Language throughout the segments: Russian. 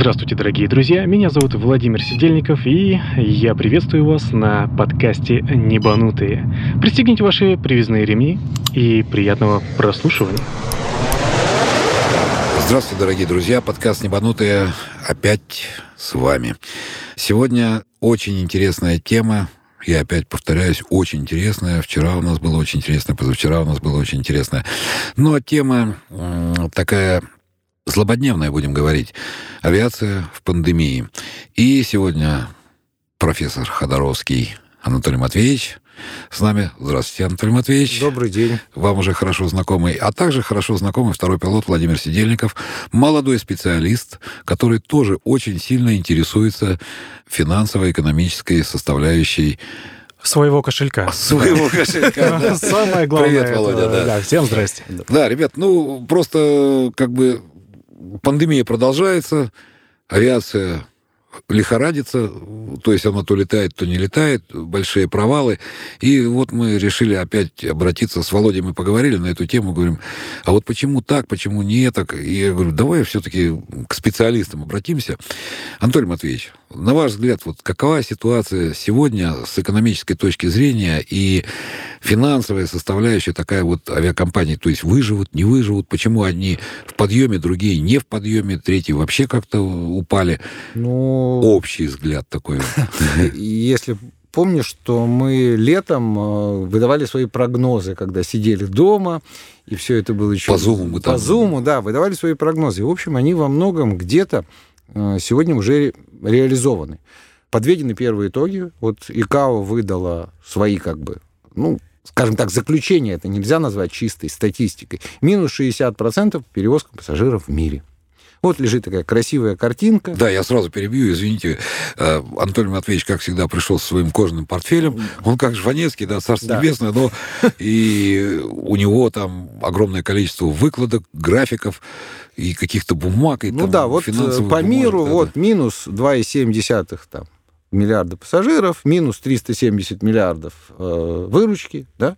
Здравствуйте, дорогие друзья, меня зовут Владимир Сидельников, и я приветствую вас на подкасте «Небанутые». Пристегните ваши привязные ремни и приятного прослушивания. Здравствуйте, дорогие друзья, подкаст «Небанутые» опять с вами. Сегодня очень интересная тема, я опять повторяюсь, очень интересная. Вчера у нас было очень интересно, позавчера у нас было очень интересно. Но тема такая злободневная, будем говорить. Авиация в пандемии. И сегодня профессор Ходоровский Анатолий Матвеевич с нами. Здравствуйте, Анатолий Матвеевич. Добрый день. Вам уже хорошо знакомый, а также хорошо знакомый второй пилот Владимир Сидельников, молодой специалист, который тоже очень сильно интересуется финансово-экономической составляющей Своего кошелька. Своего кошелька. Самое главное. Привет, Володя. Да. Всем здрасте. Да, ребят, ну просто как бы пандемия продолжается, авиация лихорадится, то есть оно то летает, то не летает, большие провалы. И вот мы решили опять обратиться с Володей, мы поговорили на эту тему, говорим, а вот почему так, почему не так? И я говорю, давай все-таки к специалистам обратимся. Анатолий Матвеевич, на ваш взгляд, вот какова ситуация сегодня с экономической точки зрения и финансовая составляющая такая вот авиакомпании, то есть выживут, не выживут, почему одни в подъеме, другие не в подъеме, третьи вообще как-то упали? Ну, общий взгляд такой. Если помнишь, что мы летом э, выдавали свои прогнозы, когда сидели дома, и все это было еще... По Зуму мы там... По Зуму, да, выдавали свои прогнозы. В общем, они во многом где-то э, сегодня уже реализованы. Подведены первые итоги. Вот ИКАО выдала свои, как бы, ну, скажем так, заключение, это нельзя назвать чистой статистикой. Минус 60% перевозка пассажиров в мире. Вот лежит такая красивая картинка. Да, я сразу перебью, извините. Э, Анатолий Матвеевич, как всегда, пришел со своим кожаным портфелем. Он как Жванецкий, да, царство да. небесное, но и у него там огромное количество выкладок, графиков и каких-то бумаг. И, ну там, да, вот э, по бумаг, миру да, вот да. минус 2,7 там, миллиарда пассажиров, минус 370 миллиардов э, выручки, да,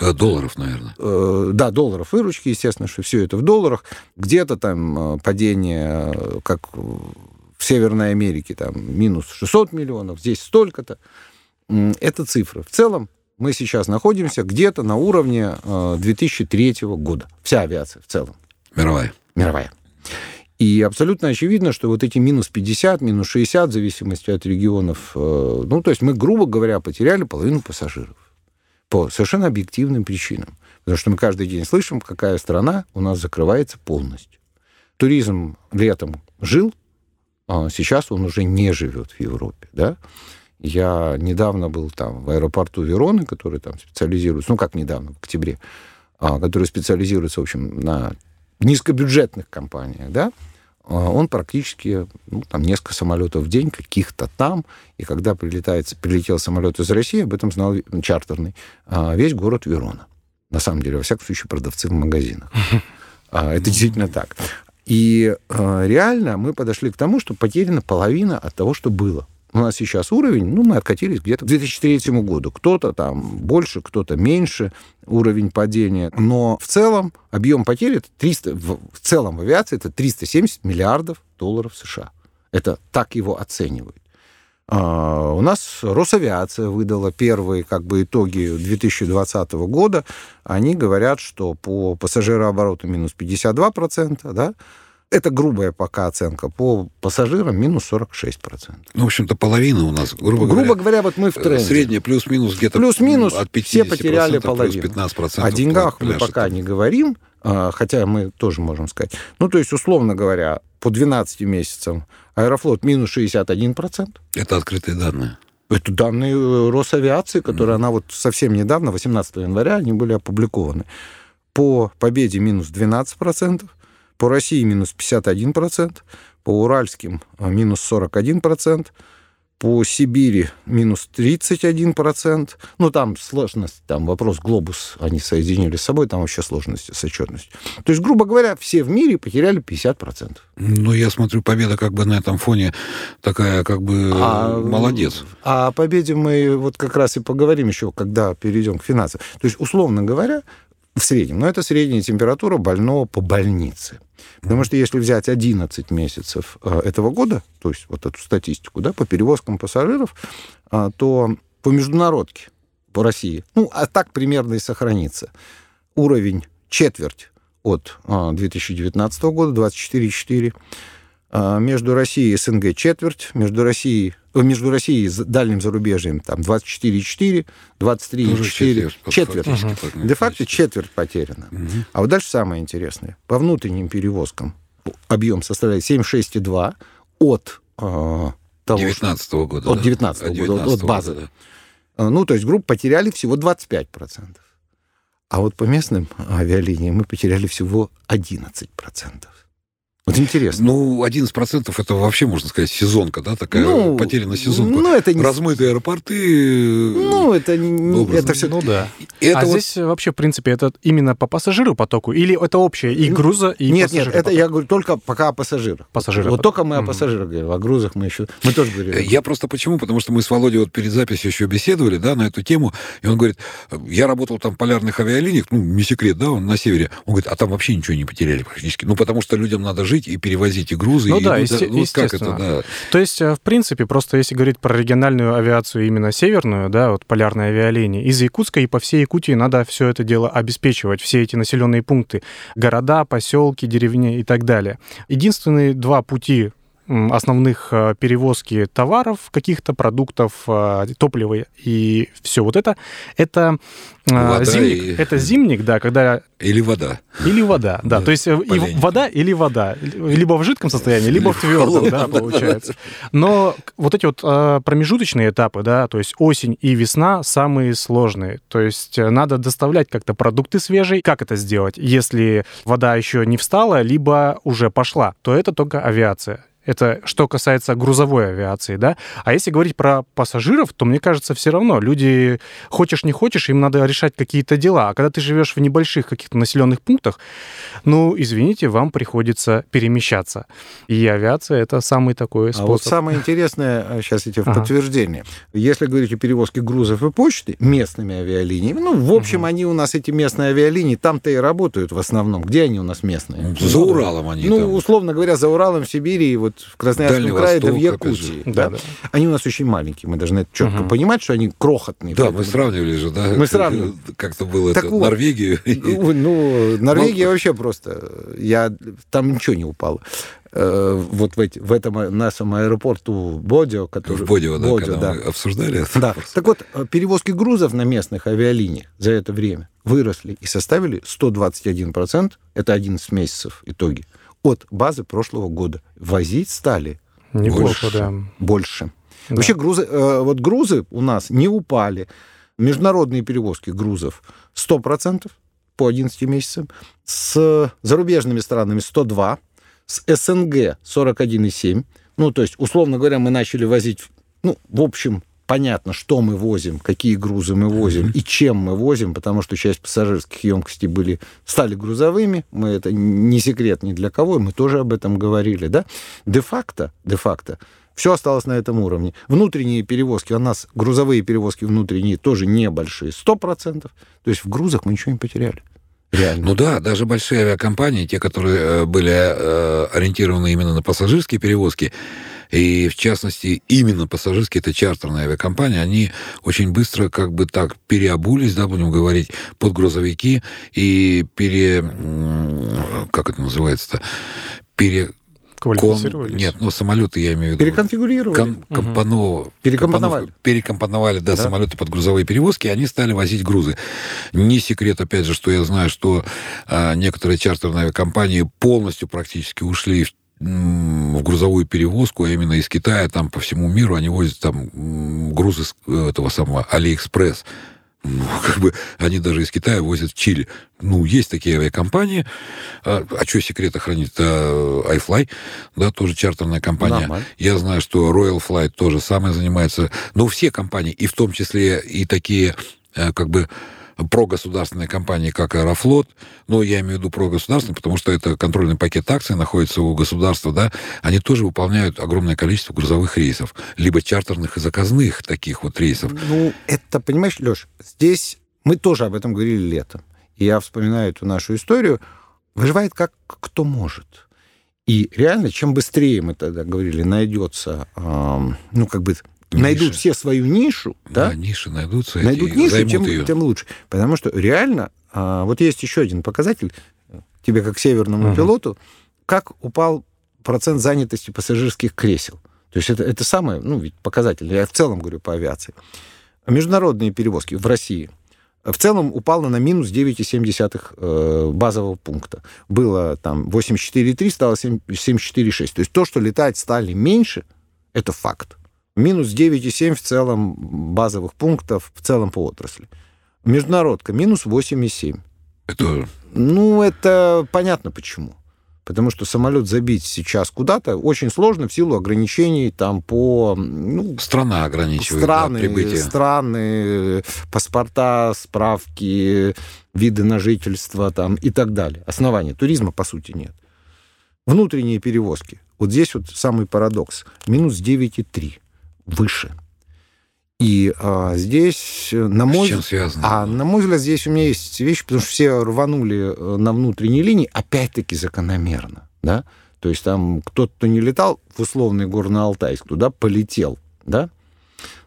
Э, долларов, наверное. Э, да, долларов выручки, естественно, что все это в долларах. Где-то там э, падение, как в Северной Америке, там минус 600 миллионов, здесь столько-то. Это цифры. В целом мы сейчас находимся где-то на уровне 2003 года. Вся авиация в целом. Мировая. Мировая. И абсолютно очевидно, что вот эти минус 50, минус 60, в зависимости от регионов, ну, то есть мы, грубо говоря, потеряли половину пассажиров по совершенно объективным причинам. Потому что мы каждый день слышим, какая страна у нас закрывается полностью. Туризм летом жил, а сейчас он уже не живет в Европе. Да? Я недавно был там в аэропорту Вероны, который там специализируется, ну как недавно, в октябре, а, который специализируется, в общем, на низкобюджетных компаниях, да, а, он практически ну, там несколько самолетов в день каких-то там, и когда прилетает, прилетел самолет из России, об этом знал чартерный, а, весь город Верона. На самом деле, во всяком случае, продавцы в магазинах. А, это действительно так. И реально мы подошли к тому, что потеряна половина от того, что было у нас сейчас уровень, ну, мы откатились где-то к 2003 году. Кто-то там больше, кто-то меньше уровень падения. Но в целом объем потерь это 300, в целом в авиации это 370 миллиардов долларов США. Это так его оценивают. Uh, у нас Росавиация выдала первые как бы, итоги 2020 года. Они говорят, что по пассажирообороту минус 52%, да, это грубая пока оценка. По пассажирам минус 46%. Ну, в общем-то, половина у нас, грубо, грубо говоря. говоря, вот мы в тренде. Средняя плюс-минус где-то плюс-минус от 50 все потеряли половину. 15 О деньгах мы пока не говорим, а, хотя мы тоже можем сказать. Ну, то есть, условно говоря, по 12 месяцам Аэрофлот минус 61%. Это открытые данные. Это данные э, Росавиации, которые mm. она вот совсем недавно, 18 января, они были опубликованы. По Победе минус 12%, по России минус 51%, по Уральским а, минус 41%, по Сибири минус 31%. Ну, там сложность, там вопрос глобус, они соединили с собой, там вообще сложности с отчетностью. То есть, грубо говоря, все в мире потеряли 50%. Ну, я смотрю, победа как бы на этом фоне такая, как бы, а, молодец. А о победе мы вот как раз и поговорим еще, когда перейдем к финансам. То есть, условно говоря, В среднем. Но это средняя температура больного по больнице. Потому что если взять 11 месяцев э, этого года, то есть вот эту статистику, да, по перевозкам пассажиров, э, то по международке, по России, ну, а так примерно и сохранится. Уровень четверть от 2019 э, года, 24,4. Между Россией и СНГ четверть, между Россией между Россией и дальним зарубежьем там 24,4, 23,4, четверть. Угу. Де-факто четверть потеряна. Угу. А вот дальше самое интересное. По внутренним перевозкам объем составляет 76,2 от э, того, 19 -го года. От 19 -го года, от базы. Года, да. Ну, то есть группу потеряли всего 25%. А вот по местным авиалиниям мы потеряли всего 11%. Вот интересно. Ну, 11% это вообще, можно сказать, сезонка, да, такая ну, потеряна сезонка. Ну, это не... Размытые аэропорты. Ну, это не... Это все... Ну, да. Это а вот... здесь вообще, в принципе, это именно по пассажиру потоку? Или это общее и груза, и Нет, нет, это я говорю только пока о пассажирах. Пассажирах. Вот только мы о пассажирах говорим, о грузах мы еще... Мы тоже говорили. Я просто почему? Потому что мы с Володей вот перед записью еще беседовали, да, на эту тему, и он говорит, я работал там в полярных авиалиниях, ну, не секрет, да, он на севере. Он говорит, а там вообще ничего не потеряли практически. Ну, потому что людям надо жить, жить и перевозить и грузы. Ну и, да, ну, есте- ну, как это, да. То есть, э, в принципе, просто если говорить про региональную авиацию именно северную, да, вот полярные авиалинии, из Якутска и по всей Якутии надо все это дело обеспечивать, все эти населенные пункты, города, поселки, деревни и так далее. Единственные два пути основных э, перевозки товаров, каких-то продуктов, э, топлива и все вот это, это э, вода зимник. И... Это зимник, да, когда... Или вода. Или вода, да. да То есть и вода или вода. Либо в жидком состоянии, либо в твердом, да, получается. Но вот эти вот промежуточные этапы, да, то есть осень и весна самые сложные. То есть надо доставлять как-то продукты свежие. Как это сделать? Если вода еще не встала, либо уже пошла, то это только авиация. Это что касается грузовой авиации, да. А если говорить про пассажиров, то, мне кажется, все равно люди, хочешь не хочешь, им надо решать какие-то дела. А когда ты живешь в небольших каких-то населенных пунктах, ну, извините, вам приходится перемещаться. И авиация — это самый такой способ. А вот самое интересное, сейчас эти в ага. подтверждение. Если говорить о перевозке грузов и почты местными авиалиниями, ну, в общем, они у нас, эти местные авиалинии, там-то и работают в основном. Где они у нас местные? За Уралом они Ну, там. условно говоря, за Уралом, в Сибири, вот в Красноярском Дальний крае, Восток, да в Якутии. Да, да. Они у нас очень маленькие, мы должны это четко угу. понимать, что они крохотные. Да, мы сравнивали же, да? Мы сравнивали. Как-то было так это, вот, Норвегию. Ну, ну Норвегия ну, вообще просто... Я, там ничего не упало э, вот в, эти, в этом нашем аэропорту Бодио, который... В Бодио, да, Бодио, когда да. мы обсуждали это. Да. Так вот, э, перевозки грузов на местных авиалиниях за это время выросли и составили 121%, это 11 месяцев итоги, от базы прошлого года. Возить стали Неплохо, больше. Да. больше. Да. Вообще грузы, э, вот грузы у нас не упали. Международные перевозки грузов 100% по 11 месяцам. С зарубежными странами 102. С СНГ 41,7. Ну, то есть, условно говоря, мы начали возить, ну, в общем, понятно, что мы возим, какие грузы мы возим mm-hmm. и чем мы возим, потому что часть пассажирских емкостей были, стали грузовыми, мы это не секрет ни для кого, мы тоже об этом говорили, да? Де-факто, де-факто, все осталось на этом уровне. Внутренние перевозки, у нас грузовые перевозки внутренние тоже небольшие, 100%. То есть в грузах мы ничего не потеряли. Реально. Ну да, даже большие авиакомпании, те, которые э, были э, ориентированы именно на пассажирские перевозки, и в частности именно пассажирские, это чартерные авиакомпании, они очень быстро как бы так переобулись, да, будем говорить, под грузовики и пере... как это называется-то? Пере Кон... Нет, ну самолеты я имею в виду. Переконфигурировали. Ком... Компоно... Перекомпоновали. Перекомпоновали, да, да, самолеты под грузовые перевозки, и они стали возить грузы. Не секрет, опять же, что я знаю, что а, некоторые чартерные авиакомпании полностью практически ушли в в грузовую перевозку, а именно из Китая, там по всему миру, они возят там грузы этого самого Алиэкспресс. Ну, как бы они даже из Китая возят в Чили. Ну, есть такие авиакомпании. А, а что секрета хранит? А, iFly, да, тоже чартерная компания. Нормально. Я знаю, что Royal Flight тоже самое занимается. Но все компании, и в том числе и такие, э, как бы, прогосударственные компании, как Аэрофлот, но я имею в виду прогосударственные, потому что это контрольный пакет акций находится у государства, да, они тоже выполняют огромное количество грузовых рейсов, либо чартерных и заказных таких вот рейсов. Ну, это, понимаешь, Леш, здесь мы тоже об этом говорили летом. и я вспоминаю эту нашу историю, выживает как кто может. И реально, чем быстрее мы тогда говорили, найдется, э, ну, как бы, Ниша. найдут все свою нишу, да? Да, ниши найдутся, найдут нишу, тем, ее. тем лучше. Потому что реально, э, вот есть еще один показатель, тебе как северному uh-huh. пилоту, как упал процент занятости пассажирских кресел. То есть это, это самое, ну, ведь показатель, я в целом говорю по авиации. Международные перевозки в России в целом упало на минус 9,7 э, базового пункта. Было там 84,3, стало 74,6. То есть то, что летать стали меньше, это факт. Минус 9,7 в целом базовых пунктов, в целом по отрасли. Международка минус 8,7. Это... Ну, это понятно почему. Потому что самолет забить сейчас куда-то очень сложно в силу ограничений там по... Ну, Страна ограничивает страны, да, прибытие. Страны, паспорта, справки, виды на жительство там, и так далее. Основания туризма, по сути, нет. Внутренние перевозки. Вот здесь вот самый парадокс. Минус 9,3. Выше. И а, здесь, э, на мой, чем связано? А на мой взгляд, здесь у меня есть вещи, потому что все рванули э, на внутренней линии, опять-таки закономерно, да. То есть там кто-то, кто не летал в условный Горно-Алтайск, туда полетел, да.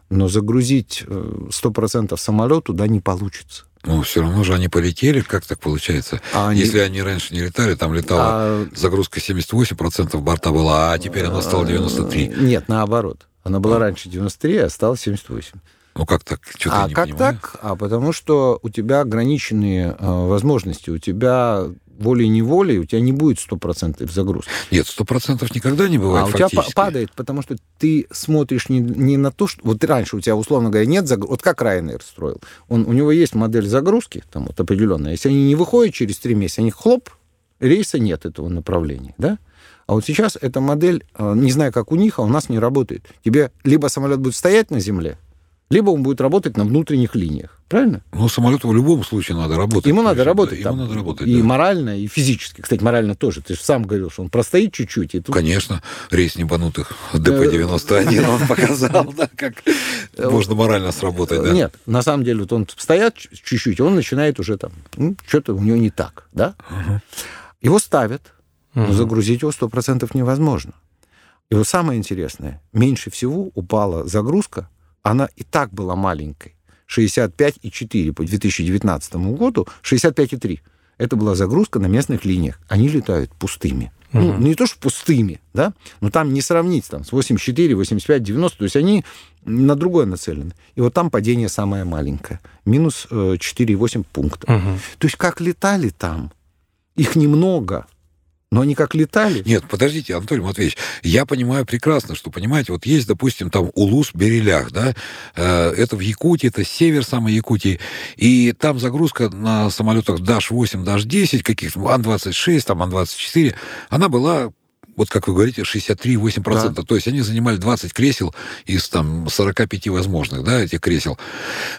Но загрузить 100% э, самолет туда не получится. Ну, все равно же они полетели, как так получается? А Если они... они раньше не летали, там летала а... загрузка 78% борта была, а теперь она стала 93%. Нет, наоборот. Она была раньше 93, а стала 78. Ну как так? Что-то а как понимаю. так? А потому что у тебя ограниченные э, возможности, у тебя волей-неволей у тебя не будет 100% загрузки. Нет, 100% никогда не бывает А у тебя падает, потому что ты смотришь не, не на то, что... Вот раньше у тебя, условно говоря, нет загрузки. Вот как Ryanair строил. Он, у него есть модель загрузки, там вот определенная. Если они не выходят через три месяца, они хлоп, рейса нет этого направления, да? А вот сейчас эта модель, э, не знаю, как у них, а у нас не работает. Тебе либо самолет будет стоять на земле, либо он будет работать на внутренних линиях. Правильно? Ну, самолету в любом случае надо работать. Ему надо работать. Да, ему надо работать. И да. морально, и физически. Кстати, морально тоже. Ты же сам говорил, что он простоит чуть-чуть. И тут... Конечно. Рейс небанутых ДП-91 он показал, да, как можно морально сработать. Да? Нет, на самом деле, вот он стоят чуть-чуть, он начинает уже там, ну, что-то у него не так, да? Его ставят, но угу. загрузить его 100% невозможно. И вот самое интересное, меньше всего упала загрузка, она и так была маленькой. 65,4 по 2019 году, 65,3. Это была загрузка на местных линиях. Они летают пустыми. Угу. Ну, не то, что пустыми, да, но там не сравнить там, с 84, 85, 90, то есть они на другое нацелены. И вот там падение самое маленькое. Минус 4,8 э, пункта. Угу. То есть как летали там, их немного, но они как летали. Нет, подождите, Анатолий Матвеевич, я понимаю прекрасно, что, понимаете, вот есть, допустим, там Улус-Берелях, да, э, это в Якутии, это север самой Якутии, и там загрузка на самолетах Даш-8, Даш-10, каких-то, Ан-26, там Ан-24, она была вот как вы говорите, 63,8%. Да. То есть они занимали 20 кресел из там 45 возможных, да, этих кресел.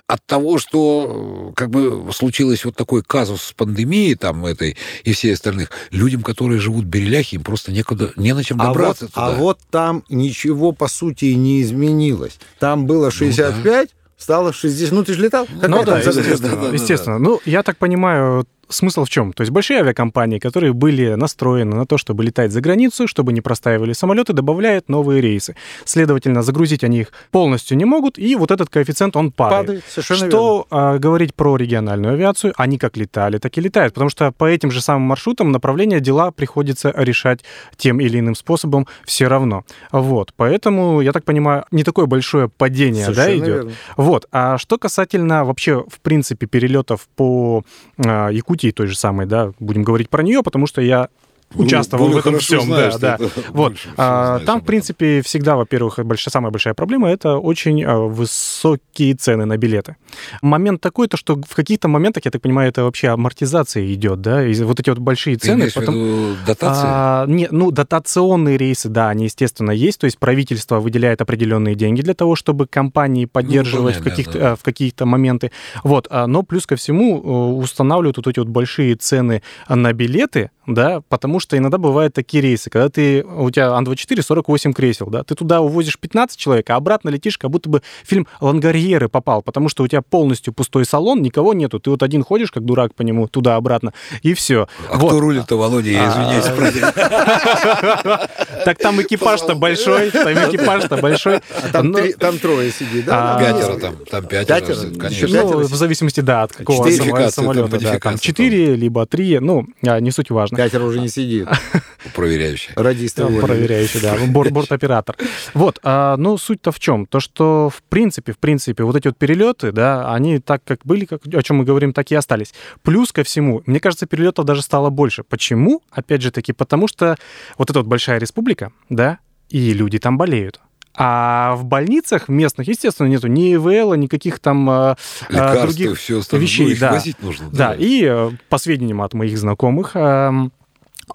От того, что как бы случилось вот такой казус с пандемией там этой и все остальных, людям, которые живут в Береляхе, им просто некуда, не на чем добраться а вот, туда. А вот там ничего, по сути, не изменилось. Там было 65, ну, да. стало 60. Ну, ты же летал? ну да, естественно. Да, да, естественно. Да, да. Ну, я так понимаю, смысл в чем? То есть большие авиакомпании, которые были настроены на то, чтобы летать за границу, чтобы не простаивали самолеты, добавляют новые рейсы. Следовательно, загрузить они их полностью не могут, и вот этот коэффициент, он падает. падает совершенно что верно. говорить про региональную авиацию, они как летали, так и летают, потому что по этим же самым маршрутам направления дела приходится решать тем или иным способом все равно. Вот, поэтому, я так понимаю, не такое большое падение да, идет. Верно. Вот, а что касательно вообще, в принципе, перелетов по э, Якутии, Якутии той же самой, да, будем говорить про нее, потому что я участвовал в этом всем. Знаешь, да, да. Вот. А, там, в принципе, всегда, во-первых, большая, самая большая проблема это очень а, высокие цены на билеты. Момент такой, то, что в каких-то моментах, я так понимаю, это вообще амортизация идет, да, и вот эти вот большие Ты цены. потом... в виду дотации? А, не, ну, дотационные рейсы, да, они, естественно, есть, то есть правительство выделяет определенные деньги для того, чтобы компании поддерживать ну, в, каких-то, да. в какие-то моменты. Вот, но плюс ко всему э, устанавливают вот эти вот большие цены на билеты, да, потому что иногда бывают такие рейсы, когда ты, у тебя Ан-24 48 кресел, да, ты туда увозишь 15 человек, а обратно летишь, как будто бы фильм «Лангарьеры» попал, потому что у тебя полностью пустой салон, никого нету, ты вот один ходишь, как дурак по нему, туда-обратно, и все. А вот. кто рулит-то, Володя, я извиняюсь. А. Так там экипаж-то большой, там экипаж-то большой. А там трое сидит, да? Пятеро там, там пятеро, конечно. Ну, в зависимости, да, от какого самолета, да, там четыре, либо три, ну, не суть важно. Пятеро уже не сидит. Проверяющий. Радисты. Проверяющий, да, борт-оператор. Вот, ну, суть-то в чем? То, что в принципе, в принципе, вот эти вот перелеты, да, они так, как были, как, о чем мы говорим, так и остались. Плюс ко всему, мне кажется, перелетов даже стало больше. Почему? Опять же таки, потому что вот эта вот большая республика, да, и люди там болеют. А в больницах местных, естественно, нету ни ИВЛ, никаких там э, Лекарства, других все вещей. Ну, да. нужно. Да, да. и э, по сведениям от моих знакомых,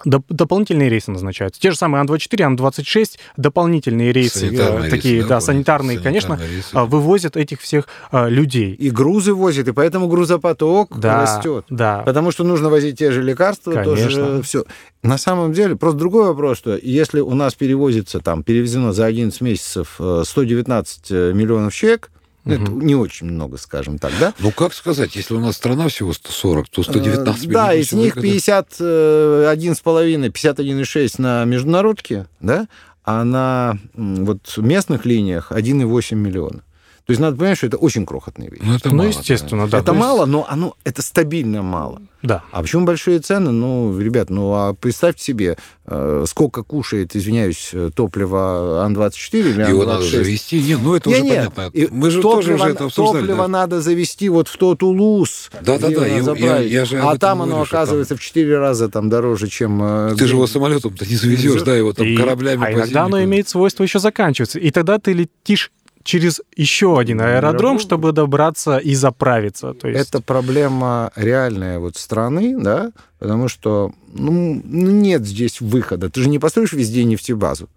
э, дополнительные рейсы назначаются. Те же самые Ан-24, Ан-26, дополнительные рейсы, санитарные такие, рейсы, да, да санитарные, санитарные конечно, рейсы. вывозят этих всех а, людей. И грузы возят, и поэтому грузопоток да, растет. Да. Потому что нужно возить те же лекарства, конечно. тоже все. На самом деле, просто другой вопрос, что если у нас перевозится, там, перевезено за 11 месяцев 119 миллионов человек, ну, это не очень много, скажем так, да? Ну, как сказать, если у нас страна всего 140, то 119 миллионов. Да, из них 51,5, 51,6 на международке, да, а на вот местных линиях 1,8 миллиона. То есть надо понимать, что это очень крохотные вещи. Ну, это ну мало, естественно, да. Это мало, но оно это стабильно мало. Да. А почему большие цены? Ну, ребят, ну а представьте себе, э, сколько кушает, извиняюсь, топливо Ан-24 или Ан-26. Его надо завести? Нет, ну это уже нет, понятно. Мы же топливо, тоже уже это обсуждали. Топливо да? надо завести вот в тот Улус. Да-да-да, я, я, я же А там оно оказывается там... в 4 раза там дороже, чем... Э, ты же его самолетом-то не завезешь, да, его там и, кораблями А иногда оно имеет свойство еще заканчиваться. И тогда ты летишь через еще один аэродром, чтобы добраться и заправиться. То есть... Это проблема реальная вот страны, да, потому что ну, ну, нет здесь выхода. Ты же не построишь везде нефтебазу.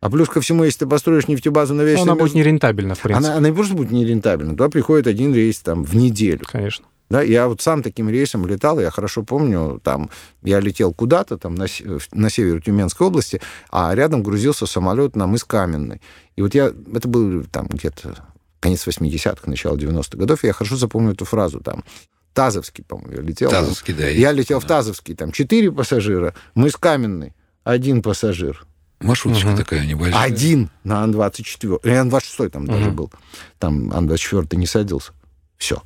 А плюс ко всему, если ты построишь нефтебазу на весь... Она будет нерентабельна, в принципе. Она, она не просто будет нерентабельна. Туда приходит один рейс там в неделю. Конечно. Да, я вот сам таким рейсом летал, я хорошо помню, там, я летел куда-то там на, на север Тюменской области, а рядом грузился самолет на мыс Каменный. И вот я, это был там где-то конец 80-х, начало 90-х годов, я хорошо запомню эту фразу там. Тазовский, по-моему, я летел. Тазовский, да. Я летел да. в Тазовский, там четыре пассажира, мыс Каменный, один пассажир. Маршруточка угу. такая небольшая. Один на Ан-24. И Ан-26 там угу. даже был. Там Ан-24 не садился. Все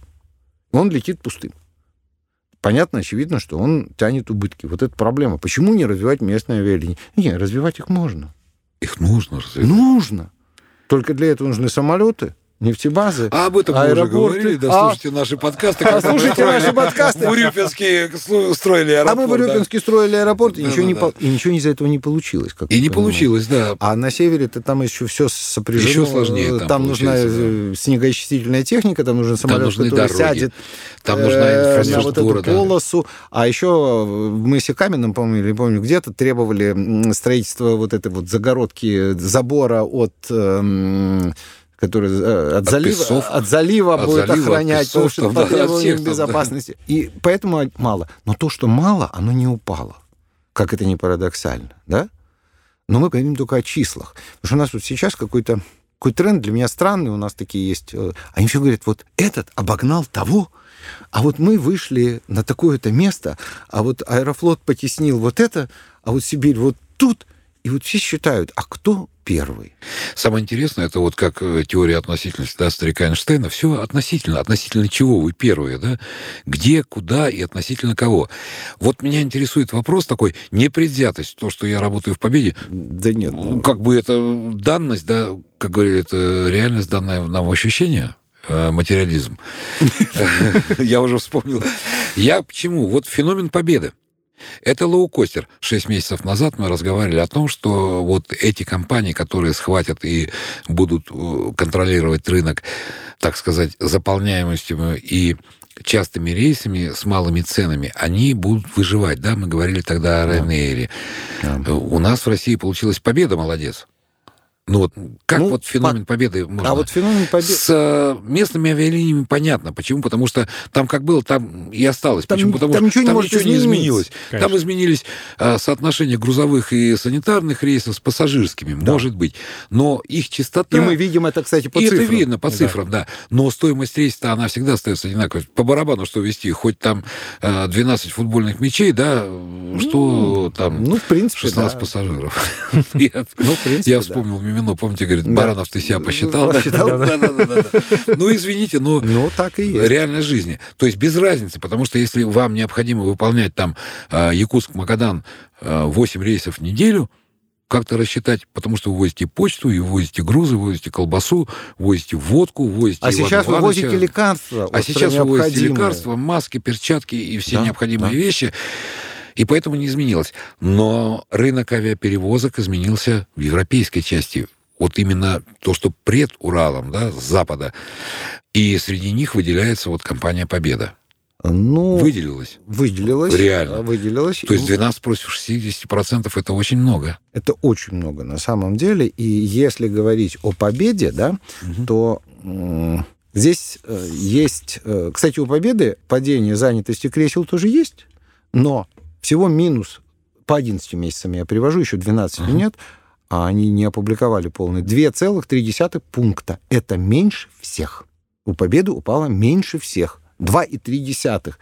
он летит пустым. Понятно, очевидно, что он тянет убытки. Вот это проблема. Почему не развивать местные авиалинии? Не, развивать их можно. Их нужно развивать. Нужно. Только для этого нужны самолеты, нефтебазы, А об этом мы уже говорили, да, а... слушайте наши подкасты. А слушайте наши подкасты. В Урюпинске строили аэропорт. А мы в Урюпинске строили аэропорт, и ничего не и ничего из этого не получилось. И не получилось, да. А на севере-то там еще все сопряжено. Еще сложнее там нужна снегоочистительная техника, там нужен самолет, который сядет там нужна э, инфраструктура, на вот эту полосу. А еще в мысе Каменном, помню, или помню, где-то требовали строительства вот этой вот загородки, забора от эм, который э, от, от залива, песов, от залива от будет залива, охранять, песов, что там, по требованиям да, безопасности. Да. И поэтому мало. Но то, что мало, оно не упало. Как это не парадоксально, да? Но мы говорим только о числах. Потому что у нас вот сейчас какой-то какой тренд для меня странный, у нас такие есть. Э, они все говорят, вот этот обогнал того, а вот мы вышли на такое-то место, а вот Аэрофлот потеснил вот это, а вот Сибирь вот тут, и вот все считают, а кто первый? Самое интересное, это вот как э, теория относительности да, старика Эйнштейна, все относительно. Относительно чего вы первые, да? Где, куда и относительно кого? Вот меня интересует вопрос такой, непредвзятость, то, что я работаю в Победе. Да нет. Ну, как бы это данность, да, как говорили, это реальность, данная нам ощущение, э, материализм. Я уже вспомнил. Я почему? Вот феномен победы. Это лоукостер. Шесть месяцев назад мы разговаривали о том, что вот эти компании, которые схватят и будут э, контролировать рынок, так сказать, заполняемостью и частыми рейсами с малыми ценами, они будут выживать. Да, мы говорили тогда о Ryanair. Да. У нас в России получилась победа, молодец. Ну вот как ну, вот феномен по... победы можно? А вот феномен победы... С э, местными авиалиниями понятно. Почему? Потому что там как было, там и осталось. Там, Почему? Потому там что ничего, там не, ничего не изменилось. Конечно. Там изменились э, соотношения грузовых и санитарных рейсов с пассажирскими, да. может быть. Но их частота... И мы видим это, кстати, по и цифрам. это видно по цифрам, да. да. Но стоимость рейса, она всегда остается одинаковой. По барабану что вести? Хоть там э, 12 футбольных мячей, да, что ну, там ну, в принципе, 16 да. пассажиров. Я вспомнил Мимино, помните, говорит, Баранов, ты себя посчитал? Ну, извините, но ну, так и есть. реальность жизни. То есть без разницы, потому что если вам необходимо выполнять там а, Якутск-Магадан 8 а, рейсов в неделю, как-то рассчитать, потому что вы возите почту, и возите грузы, возите колбасу, возите водку, возите А сейчас вы возите лекарства. А сейчас вы возите лекарства, маски, перчатки и все да, необходимые да. вещи. И поэтому не изменилось. Но рынок авиаперевозок изменился в европейской части вот именно то, что пред Уралом, да, с запада. И среди них выделяется вот компания «Победа». Ну, выделилась. Выделилась. Реально. Выделилась. То есть 12 против 60% это очень много. Это очень много на самом деле. И если говорить о победе, да, угу. то здесь э, есть... Э, кстати, у победы падение занятости кресел тоже есть, но всего минус по 11 месяцам я привожу, еще 12 угу. нет, а они не опубликовали полный, 2,3 пункта. Это меньше всех. У Победы упало меньше всех. 2,3.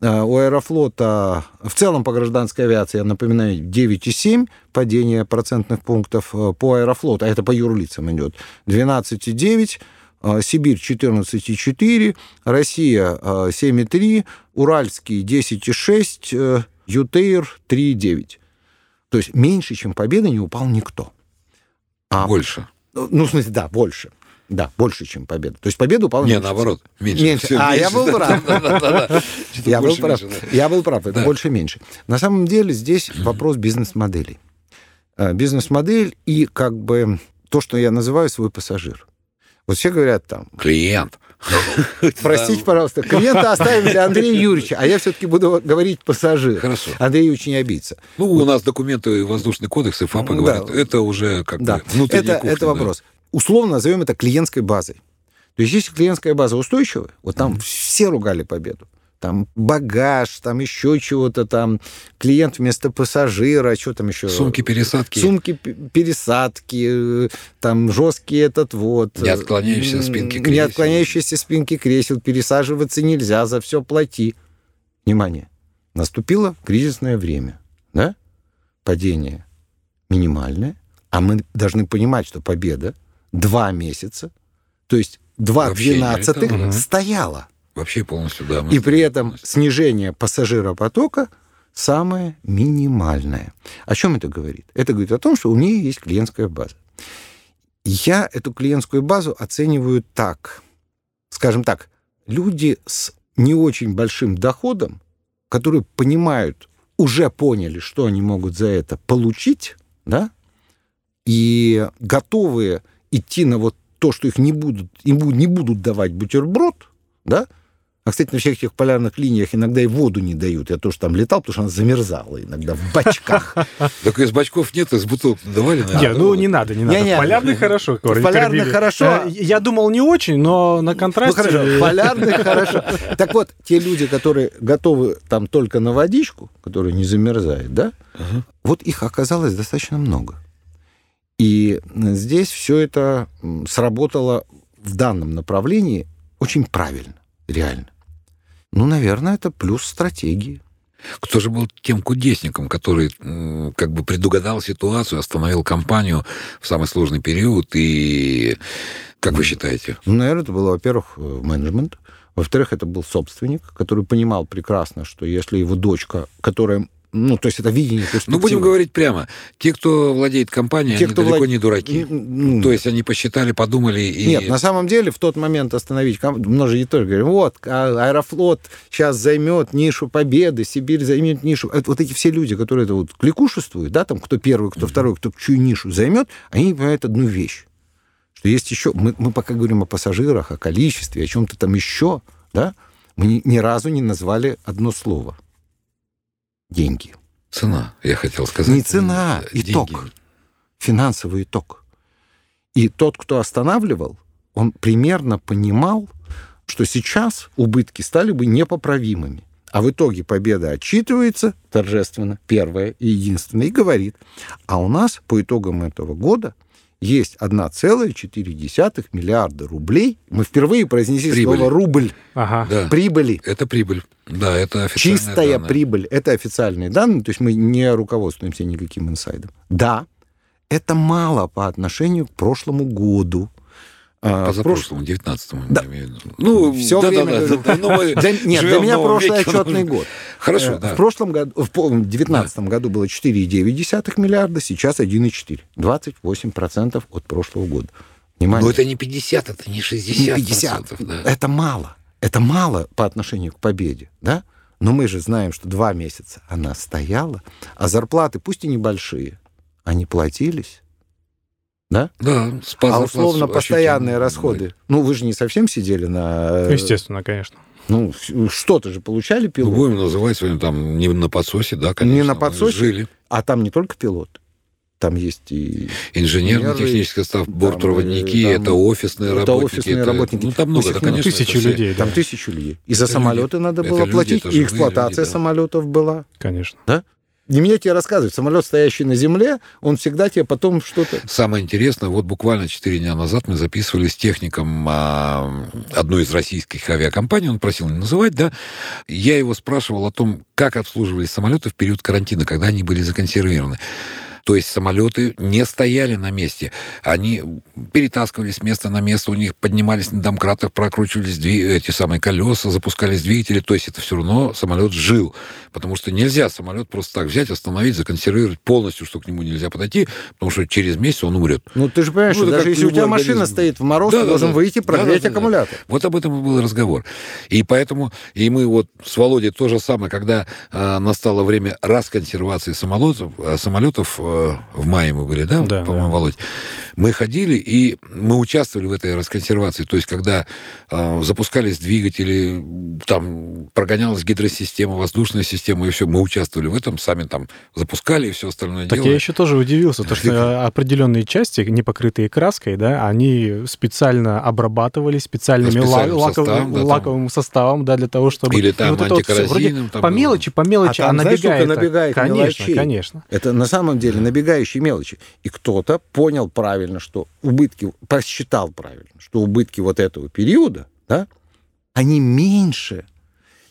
А, у Аэрофлота в целом по гражданской авиации, я напоминаю, 9,7 падение процентных пунктов э, по Аэрофлоту, а это по юрлицам идет, 12,9, а, Сибирь 14,4, Россия 7,3, Уральский 10,6, Ютейр 3,9. То есть меньше, чем победа, не упал никто. А, больше. Ну, в смысле, да, больше. Да, больше, чем победа. То есть победа упала Не, наоборот, меньше. меньше. Все, а, меньше. я был прав. Я был прав. Я был прав, это больше-меньше. На самом деле здесь вопрос бизнес-моделей. А, бизнес-модель и как бы то, что я называю свой пассажир. Вот все говорят там... Клиент. Простите, пожалуйста, клиента оставим для Андрея Юрьевича, а я все-таки буду говорить пассажир. Хорошо. Андрей Юрьевич не обидится. Ну, у нас документы воздушный кодекс и ФАПа говорят, это уже как бы внутренний это, это вопрос. Условно назовем это клиентской базой. То есть если клиентская база устойчивая, вот там все ругали победу там багаж, там еще чего-то там, клиент вместо пассажира, что там еще? Сумки-пересадки. Сумки-пересадки, там жесткий этот вот. Не отклоняющиеся спинки кресел. Не отклоняющиеся спинки кресел, пересаживаться нельзя, за все плати. Внимание, наступило кризисное время, да? Падение минимальное, а мы должны понимать, что победа два месяца, то есть два двенадцатых стояла. Вообще полностью, да. И при этом полностью. снижение пассажиропотока самое минимальное. О чем это говорит? Это говорит о том, что у нее есть клиентская база. Я эту клиентскую базу оцениваю так. Скажем так, люди с не очень большим доходом, которые понимают, уже поняли, что они могут за это получить, да, и готовы идти на вот то, что их не будут, им не будут давать бутерброд, да, а, кстати, на всех этих полярных линиях иногда и воду не дают. Я тоже там летал, потому что она замерзала иногда в бачках. Так из бачков нет, из бутылок давали, наверное. ну не надо, не надо. Полярный хорошо. Полярный хорошо. Э, я думал не очень, но на контрасте... Ну полярный хорошо. Так вот, те люди, которые готовы там только на водичку, которая не замерзает, да, вот их оказалось достаточно много. И здесь все это сработало в данном направлении очень правильно, реально. Ну, наверное, это плюс стратегии. Кто же был тем кудесником, который как бы предугадал ситуацию, остановил компанию в самый сложный период и как вы считаете? Ну, наверное, это было, во-первых, э, менеджмент. Во-вторых, это был собственник, который понимал прекрасно, что если его дочка, которая ну, то есть это видение Ну, будем говорить прямо. Те, кто владеет компанией, Те, они кто далеко влад... не дураки. Ну, то есть они посчитали, подумали и... Нет, на самом деле в тот момент остановить... Многие тоже говорят, вот, а, Аэрофлот сейчас займет нишу победы, Сибирь займет нишу. Вот эти все люди, которые это вот кликушествуют, да, там, кто первый, кто второй, кто чью нишу займет, они не понимают одну вещь. Что есть еще... Мы, мы пока говорим о пассажирах, о количестве, о чем-то там еще, да, мы ни, ни разу не назвали одно слово – деньги. Цена, я хотел сказать. Не цена, деньги. итог. Финансовый итог. И тот, кто останавливал, он примерно понимал, что сейчас убытки стали бы непоправимыми. А в итоге победа отчитывается торжественно, первая и единственная, и говорит, а у нас по итогам этого года есть 1,4 миллиарда рублей. Мы впервые произнесли прибыль. слово «рубль». Ага. Да. Прибыли. Это прибыль. Да, это официальные Чистая данные. прибыль. Это официальные данные, то есть мы не руководствуемся никаким инсайдом. Да, это мало по отношению к прошлому году. А, Позапрошлому, 19-му, да. Ну, все да, время... Да, да, да, ну, для, нет, для меня прошлый веке. отчетный год. Хорошо, э, да. В прошлом году, в 19 да. году было 4,9 миллиарда, сейчас 1,4. 28% от прошлого года. Внимание. Но это не 50, это не 60. Не 50. Да. Это мало. Это мало по отношению к победе, да? Но мы же знаем, что два месяца она стояла, а зарплаты, пусть и небольшие, они платились да? Да, А условно постоянные расходы. Ну, вы же не совсем сидели на... Э, Естественно, конечно. Ну, что-то же получали пилот. Ну, будем называть сегодня там не на подсосе, да, конечно. Не на подсосе, жили. а там не только пилот. Там есть и... Инженерно-технический состав, бортпроводники, там, это офисные это работники. Офисные это, работники. Ну, там много, это, конечно. Тысячи людей. Там тысячи людей. И за самолеты люди. надо было это платить, люди, и эксплуатация люди, да. самолетов была. Конечно. Да? Не мне тебе рассказывать. Самолет, стоящий на земле, он всегда тебе потом что-то... Самое интересное, вот буквально 4 дня назад мы записывали с техником а, одной из российских авиакомпаний, он просил не называть, да, я его спрашивал о том, как обслуживались самолеты в период карантина, когда они были законсервированы. То есть самолеты не стояли на месте. Они перетаскивались с места на место, у них поднимались на домкратах, прокручивались дви- эти самые колеса, запускались двигатели. То есть это все равно самолет жил. Потому что нельзя самолет просто так взять, остановить, законсервировать полностью, что к нему нельзя подойти, потому что через месяц он умрет. Ну, ты же понимаешь, ну, что даже если у тебя организм. машина стоит в мороз, да, ты да, должен да. выйти, прогреть да, да, аккумулятор. Да. Вот об этом и был разговор. И поэтому, и мы вот с Володей то же самое, когда э, настало время расконсервации самолетов, э, самолетов э, в мае мы были, да, да по-моему, да. Володь? Мы ходили, и мы участвовали в этой расконсервации. То есть, когда э, запускались двигатели, там прогонялась гидросистема, воздушная система, и все, мы участвовали в этом, сами там запускали и все остальное Так делали. я еще тоже удивился, то, что определенные части, не покрытые краской, да, они специально обрабатывались специальными ла- лаков, составом, да, лаковым там... составом, да, для того, чтобы... Или там вот антикоррозийным. Вот по мелочи, по мелочи, а, там, а набегает. набегает конечно, мелочей. конечно. Это на самом деле набегающие мелочи. И кто-то понял правильно, что убытки, посчитал правильно, что убытки вот этого периода, да, они меньше,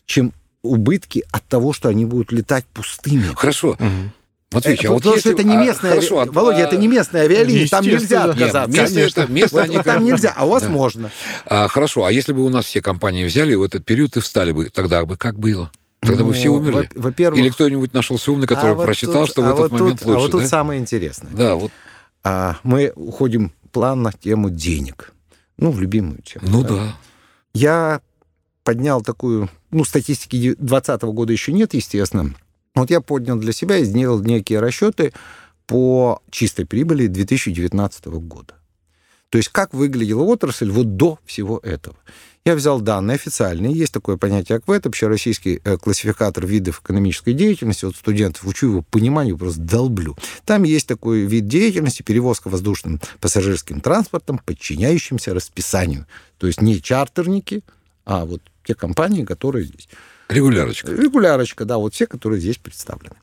чем убытки от того, что они будут летать пустыми. Хорошо. Угу. Матвеевич, а вот Потому если... что это не местная... А, хорошо, а Володя, а... это не местная авиалиния, там нельзя отказаться. Нет, местные они... Там нельзя, а у вас да. можно. А, хорошо, а если бы у нас все компании взяли в этот период и встали бы, тогда бы как было? Тогда ну, бы все умерли. Во-первых... Или кто-нибудь нашелся умный, который а вот тут, что в а этот вот момент тут, лучше, А вот да? тут самое интересное. Да, вот. А, мы уходим плавно в тему денег. Ну, в любимую тему. Ну да. да. Я поднял такую... Ну, статистики 2020 года еще нет, естественно. Вот я поднял для себя и сделал некие расчеты по чистой прибыли 2019 года. То есть как выглядела отрасль вот до всего этого. Я взял данные официальные. Есть такое понятие, как ВЭТ, общероссийский э, классификатор видов экономической деятельности. Вот студентов учу его пониманию, просто долблю. Там есть такой вид деятельности, перевозка воздушным пассажирским транспортом, подчиняющимся расписанию. То есть не чартерники, а вот те компании, которые здесь. Регулярочка. Регулярочка, да, вот все, которые здесь представлены.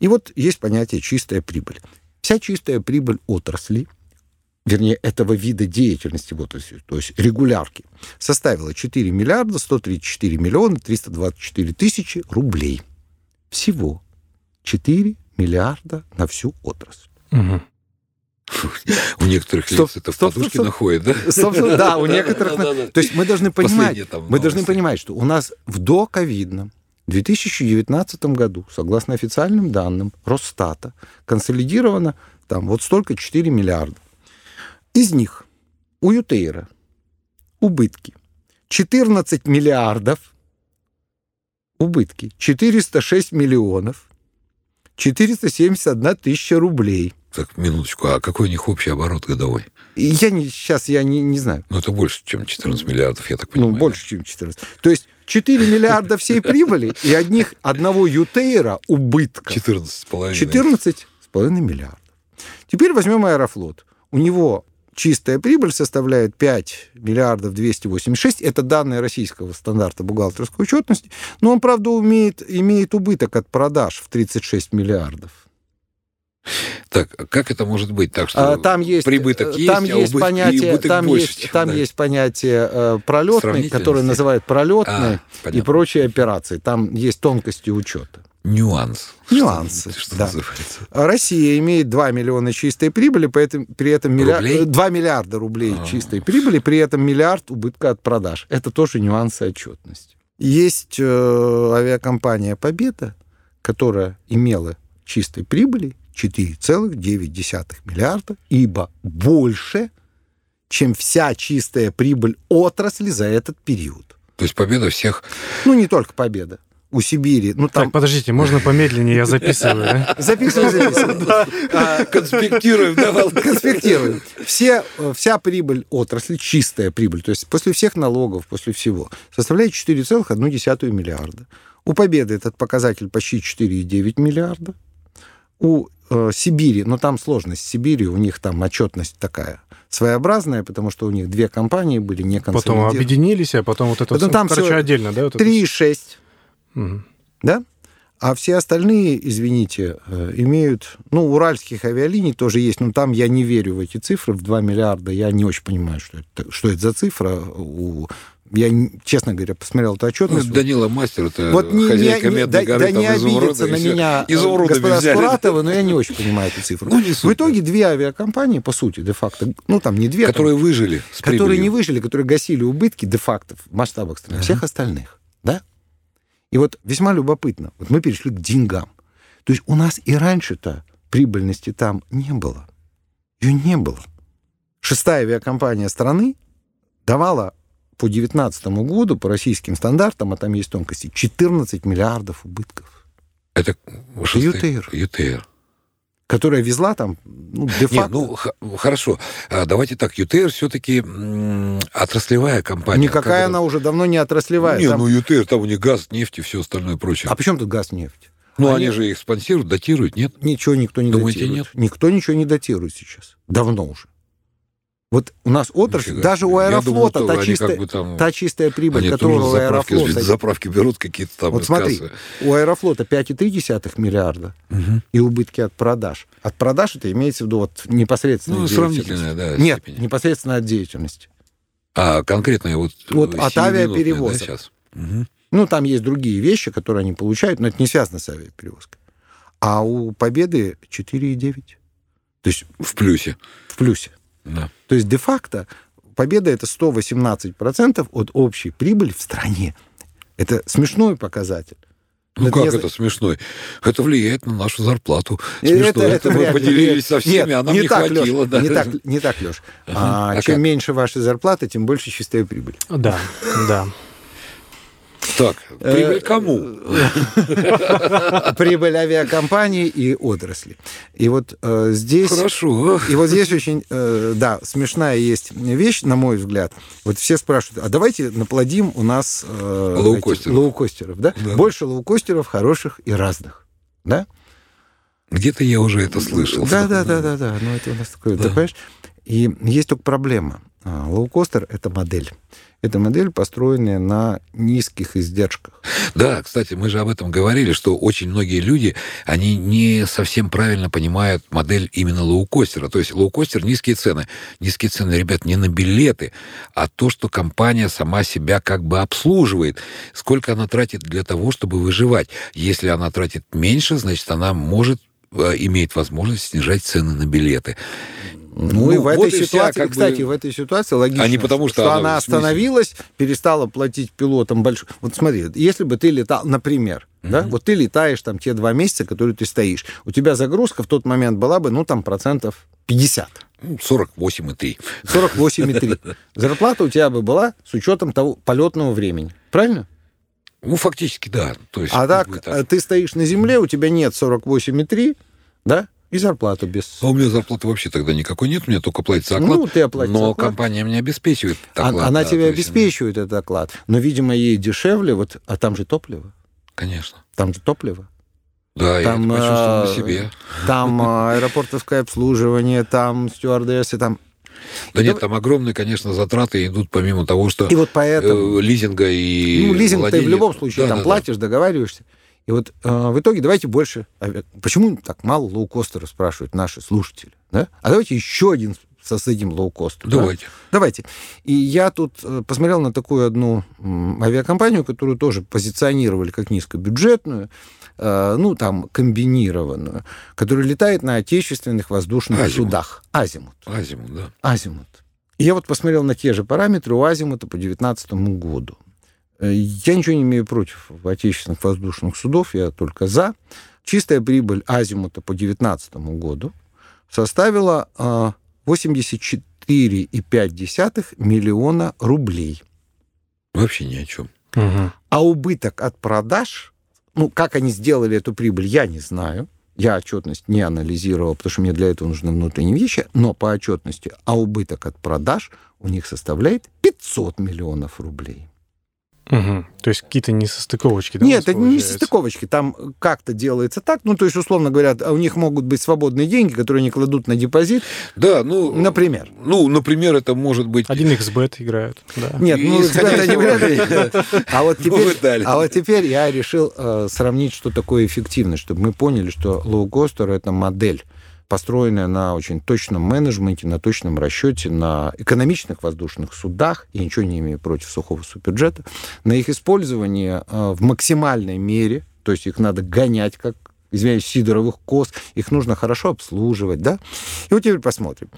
И вот есть понятие чистая прибыль. Вся чистая прибыль отрасли – вернее, этого вида деятельности в отрасли, то есть регулярки, составила 4 миллиарда 134 миллиона 324 тысячи рублей. Всего 4 миллиарда на всю отрасль. Угу. У некоторых лиц это в подушке находит, да? Собственно, да, у некоторых... То есть мы должны понимать, мы должны понимать, что у нас в доковидном 2019 году, согласно официальным данным Росстата, консолидировано там вот столько 4 миллиарда. Из них у Ютейра убытки 14 миллиардов, убытки 406 миллионов, 471 тысяча рублей. Так, минуточку, а какой у них общий оборот годовой? Я не, сейчас я не, не знаю. Ну, это больше, чем 14 миллиардов, я так ну, понимаю. Ну, больше, чем 14. То есть 4 миллиарда всей прибыли и одних, одного Ютейра убытка. 14,5. 14,5 миллиардов. Теперь возьмем Аэрофлот. У него чистая прибыль составляет 5 миллиардов 286. Это данные российского стандарта бухгалтерской учетности. Но он, правда, умеет, имеет убыток от продаж в 36 миллиардов. Так, как это может быть? Так что а, там есть, прибыток есть, там а есть понятие, там больше, есть, чем, там да. есть понятие э, пролетный, которое называют пролетной А, и прочие операции. Там есть тонкости учета. Нюанс. Нюансы, Что, да. называется. Россия имеет 2 миллиона чистой прибыли, поэтом, при этом миллиард, Рублей? 2 миллиарда рублей А. чистой прибыли, при этом миллиард убытка от продаж. Это тоже нюансы отчетности. Есть э, авиакомпания «Победа», которая имела чистой прибыли 4,9 миллиарда, ибо больше, чем вся чистая прибыль отрасли за этот период. То есть победа всех... Ну, не только «Победа». У Сибири, ну там... Так, подождите, можно помедленнее, я записываю. да? Записывай, записывай. А, Конспектируем, давал. Конспектируем. Все, э, вся прибыль отрасли, чистая прибыль, то есть после всех налогов, после всего, составляет 4,1 миллиарда. У Победы этот показатель почти 4,9 миллиарда. У э, Сибири, но там сложность Сибири, у них там отчетность такая своеобразная, потому что у них две компании были не Потом объединились, а потом вот это... Потом там короче, всё отдельно, да? вот это? 3,6, Мгм. да? А все остальные, извините, э, имеют... Ну, уральских авиалиний тоже есть, но там я не верю в эти цифры, в 2 миллиарда. Я не очень понимаю, что это, что это за цифра. У... Я, честно говоря, посмотрел эту Ну, отчетность. Данила Мастер, это вот не, хозяйка не- не- Медной да, горы, да там, не обидятся на всё. меня э, Изумрудами господа взяли. Скуратовы, но я не очень понимаю эту цифру. Ну, не в суть. итоге две авиакомпании, по сути, де-факто, ну, там не две, там Которые выжили с которые не выжили, которые гасили убытки де-факто в масштабах страны, Ага. всех остальных, да? И вот весьма любопытно, вот мы перешли к деньгам. То есть у нас и раньше-то прибыльности там не было. Ее не было. Шестая авиакомпания страны давала по 2019 году, по российским стандартам, а там есть тонкости, 14 миллиардов убытков, Это ЮТР. ЮТР. Которая везла там, ну, де-факто... ну, х- хорошо. А, Давайте так, ЮТР все-таки отраслевая компания. Никакая Как она это? уже давно не отраслевая. Не, Там- ну ЮТР, там у них газ, нефть и все остальное прочее. А при чем тут газ, нефть? ну, они- они... же их спонсируют, датируют, нет? Ничего никто не Думаете, датирует. нет? Никто ничего не датирует сейчас. Давно уже. Вот у нас отрасль, Нифига даже у Аэрофлота думал, та, чистая, как бы там... та чистая прибыль, тоже у заправки, Аэрофлота... заправки берут какие-то там Вот смотри, кассы. у Аэрофлота 5,3 миллиарда Мгм. и убытки от продаж. От продаж это имеется в виду вот непосредственно Ну, сравнительная, да, Нет, степень. непосредственно от деятельности. А конкретно вот... Вот э, от сиюминутная, авиаперевозок. да, сейчас? Мгм. Ну, там есть другие вещи, которые они получают, но это не связано с авиаперевозкой. А у Победы 4,9. То есть В плюсе. в плюсе. Да. То есть де-факто победа это 118% от общей прибыли в стране. Это смешной показатель. Ну Это как не- это смешной? Это влияет на нашу зарплату. Смешно. Это, мы вряд ли. поделились со Нет, всеми, а нам не, так, хватило. Лёш, да. не, так, не так, Леш. Ага. А, А чем как? меньше ваша зарплата, тем больше чистая прибыль. Да, да. Так, Э, прибыль кому? Прибыль авиакомпаний и отрасли. И вот э, здесь... Хорошо. И вот здесь очень, э, да, смешная есть вещь, на мой взгляд. Вот все спрашивают, а давайте наплодим у нас... э, Лоукостеров. лоукостеров, да? Да. Больше лоукостеров хороших и разных, да? Где-то я уже это слышал. Да, да, да, да, да. Ну, это у нас такое, Да. ты понимаешь? И есть только проблема. А, Лоукостер — это модель. Это модель, построенная на низких издержках. Да, кстати, мы же об этом говорили, что очень многие люди, они не совсем правильно понимают модель именно лоукостера. То есть лоукостер — низкие цены. Низкие цены, ребят, не на билеты, а то, что компания сама себя как бы обслуживает. Сколько она тратит для того, чтобы выживать. Если она тратит меньше, значит, она может э, имеет возможность снижать цены на билеты. Ну, и в вот этой и вся, ситуации, как бы- кстати, в этой ситуации логично, А не потому, что она она смысле- остановилась, перестала платить пилотам большой. Вот смотри, если бы ты летал, например, да, вот ты летаешь там те два месяца, которые ты стоишь, у тебя загрузка в тот момент была бы, ну, там, процентов 50. Ну, 48,3. 48,3. Зарплата у тебя бы была с учетом того полетного времени. Правильно? Ну, фактически, да. То есть, А как так, бы э, ты стоишь на земле, у тебя нет 48,3, да, и зарплата без... А у меня зарплаты вообще тогда никакой нет, у меня только платится оклад. Ну, ты оплатишь но оклад. компания мне обеспечивает А- оклад. Она да, тебя то есть, обеспечивает этот оклад, но, видимо, ей дешевле, вот, а там же топливо. Конечно. Там же топливо. Да, я Там, это почувствовал на э, себе. Там а, аэропортовское обслуживание, там стюардессы, там... Да и нет, то... там огромные, конечно, затраты идут помимо того, что и вот поэтому... э, лизинга и Ну, лизинг владение... ты в любом случае да, там да, платишь, да. договариваешься. И вот э, в итоге давайте больше... Почему так мало лоукостеров спрашивают наши слушатели? Да? А давайте еще один создадим лоукост. Давайте. Да? Давайте. И я тут э, посмотрел на такую одну авиакомпанию, которую тоже позиционировали как низкобюджетную, э, ну, там, комбинированную, которая летает на отечественных воздушных Азимут. судах. Азимут. Азимут, да. Азимут. И я вот посмотрел на те же параметры у Азимута по 2019 году. Э, я ничего не имею против отечественных воздушных судов, я только за. Чистая прибыль Азимута по 2019 году составила 84,5 миллиона рублей. Вообще ни о чем. Угу. А убыток от продаж, ну, как они сделали эту прибыль, я не знаю. Я отчетность не анализировал, потому что мне для этого нужны внутренние вещи, но по отчетности, а убыток от продаж у них составляет 500 миллионов рублей. Угу. То есть какие-то несостыковочки, да? Нет, это не несостыковочки. Там как-то делается так. Ну, то есть, условно говоря, у них могут быть свободные деньги, которые они кладут на депозит. Да, ну... Например. Ну, например, это может быть... Один XBET играет, да. Нет, ну, XBET они вряд ли. А вот теперь, а вот теперь я решил э, сравнить, что такое эффективность, чтобы мы поняли, что лоукостер — это модель построенная на очень точном менеджменте, на точном расчете, на экономичных воздушных судах, я ничего не имею против сухого суперджета, на их использование э, в максимальной мере, то есть их надо гонять, как извиняюсь, сидоровых коз, их нужно хорошо обслуживать, да? И вот теперь посмотрим.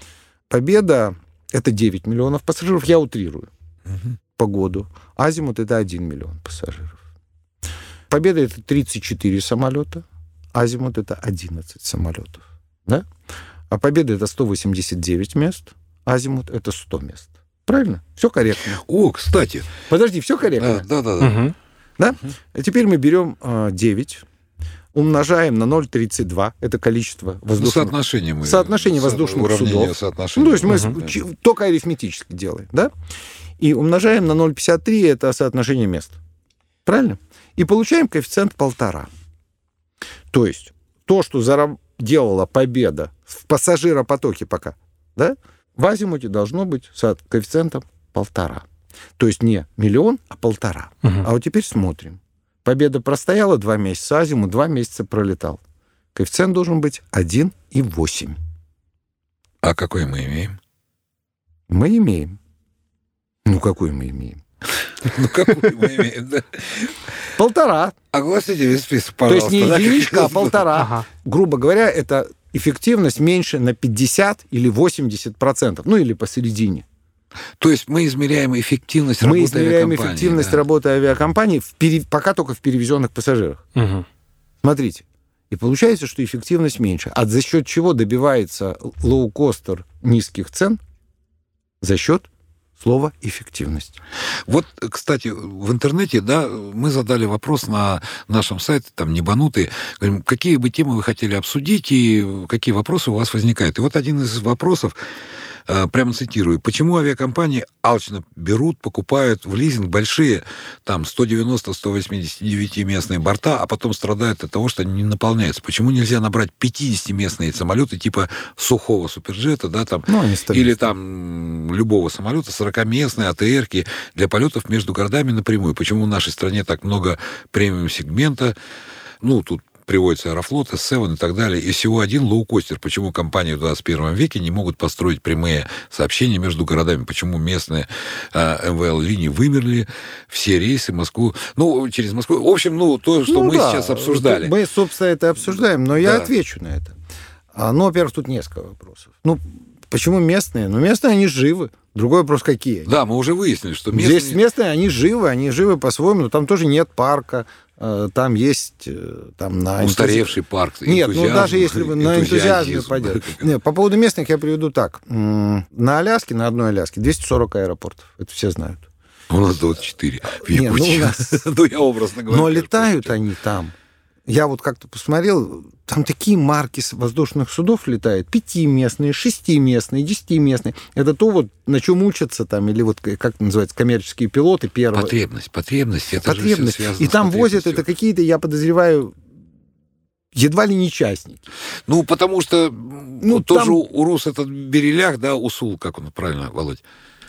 Победа — это 9 миллионов пассажиров, я утрирую угу. по году. Азимут — это 1 миллион пассажиров. Победа — это 34 самолета, Азимут — это 11 самолетов да? А Победа это 189 мест, Азимут это 100 мест. Правильно? Все корректно. О, кстати. Подожди, все корректно. Да, да, да. Угу. Да? Угу. А теперь мы берем э, 9, умножаем на 0,32, это количество воздушных... Ну, соотношение мы... Соотношение воздушных судов. Соотношение. Ну, то есть мы угу. только арифметически делаем, да? И умножаем на 0,53, это соотношение мест. Правильно? И получаем коэффициент полтора. То есть то, что зараб делала победа в пассажиропотоке пока, да, в азимуте должно быть с коэффициентом полтора. То есть не миллион, а полтора. Угу. А вот теперь смотрим. Победа простояла два месяца, азимут два месяца пролетал. Коэффициент должен быть 1,8. А какой мы имеем? Мы имеем. Ну, какой мы имеем? Ну, какую мы имеем, да? Полтора. Огласите весь список, пожалуйста. То есть не единичка, а полтора. Грубо говоря, это эффективность меньше на 50 или 80 процентов. Ну, или посередине. То есть мы измеряем эффективность мы работы измеряем эффективность да. работы авиакомпании в пере... пока только в перевезенных пассажирах. Угу. Смотрите. И получается, что эффективность меньше. А за счет чего добивается лоукостер низких цен? За счет слово «эффективность». Вот, кстати, в интернете, да, мы задали вопрос на нашем сайте, там, небанутые, говорим, какие бы темы вы хотели обсудить и какие вопросы у вас возникают. И вот один из вопросов, прямо цитирую, почему авиакомпании алчно берут, покупают в лизинг большие, там, 190-189 местные борта, а потом страдают от того, что они не наполняются. Почему нельзя набрать 50-местные самолеты типа сухого суперджета, да, там, ну, или там любого самолета, 40-местные АТРки для полетов между городами напрямую? Почему в нашей стране так много премиум-сегмента? Ну, тут приводится Аэрофлот, S7 и так далее, и всего один лоукостер. Почему компании в 21 веке не могут построить прямые сообщения между городами? Почему местные э, МВЛ-линии вымерли, все рейсы Москву, ну, через Москву. В общем, ну, то, что ну, мы да. сейчас обсуждали. Мы, собственно, это обсуждаем, но я да. отвечу на это. А, ну, во-первых, тут несколько вопросов. Ну, почему местные? Ну, местные, они живы. Другой вопрос, какие? Да, мы уже выяснили, что местные... Здесь местные, они живы, они живы по-своему, но там тоже нет парка, там есть э, там на устаревший энтузи... парк. Нет, ну даже если вы на энтузиазме пойдете. Нет, по поводу местных я приведу так: на Аляске, на одной Аляске 240 аэропортов, это все знают. У нас 24 в Якутии. Нет, ну, нас... ну, я образно говорю. Но летают они там я вот как-то посмотрел, там такие марки воздушных судов летают, пятиместные, шестиместные, десятиместные. Это то, вот, на чем учатся там, или вот, как это называется, коммерческие пилоты первого. Потребность, потребность, это потребность. Же все И там возят это какие-то, я подозреваю, едва ли не частники. Ну, потому что ну, вот там... тоже Урус этот Берелях, да, Усул, как он правильно, Володь?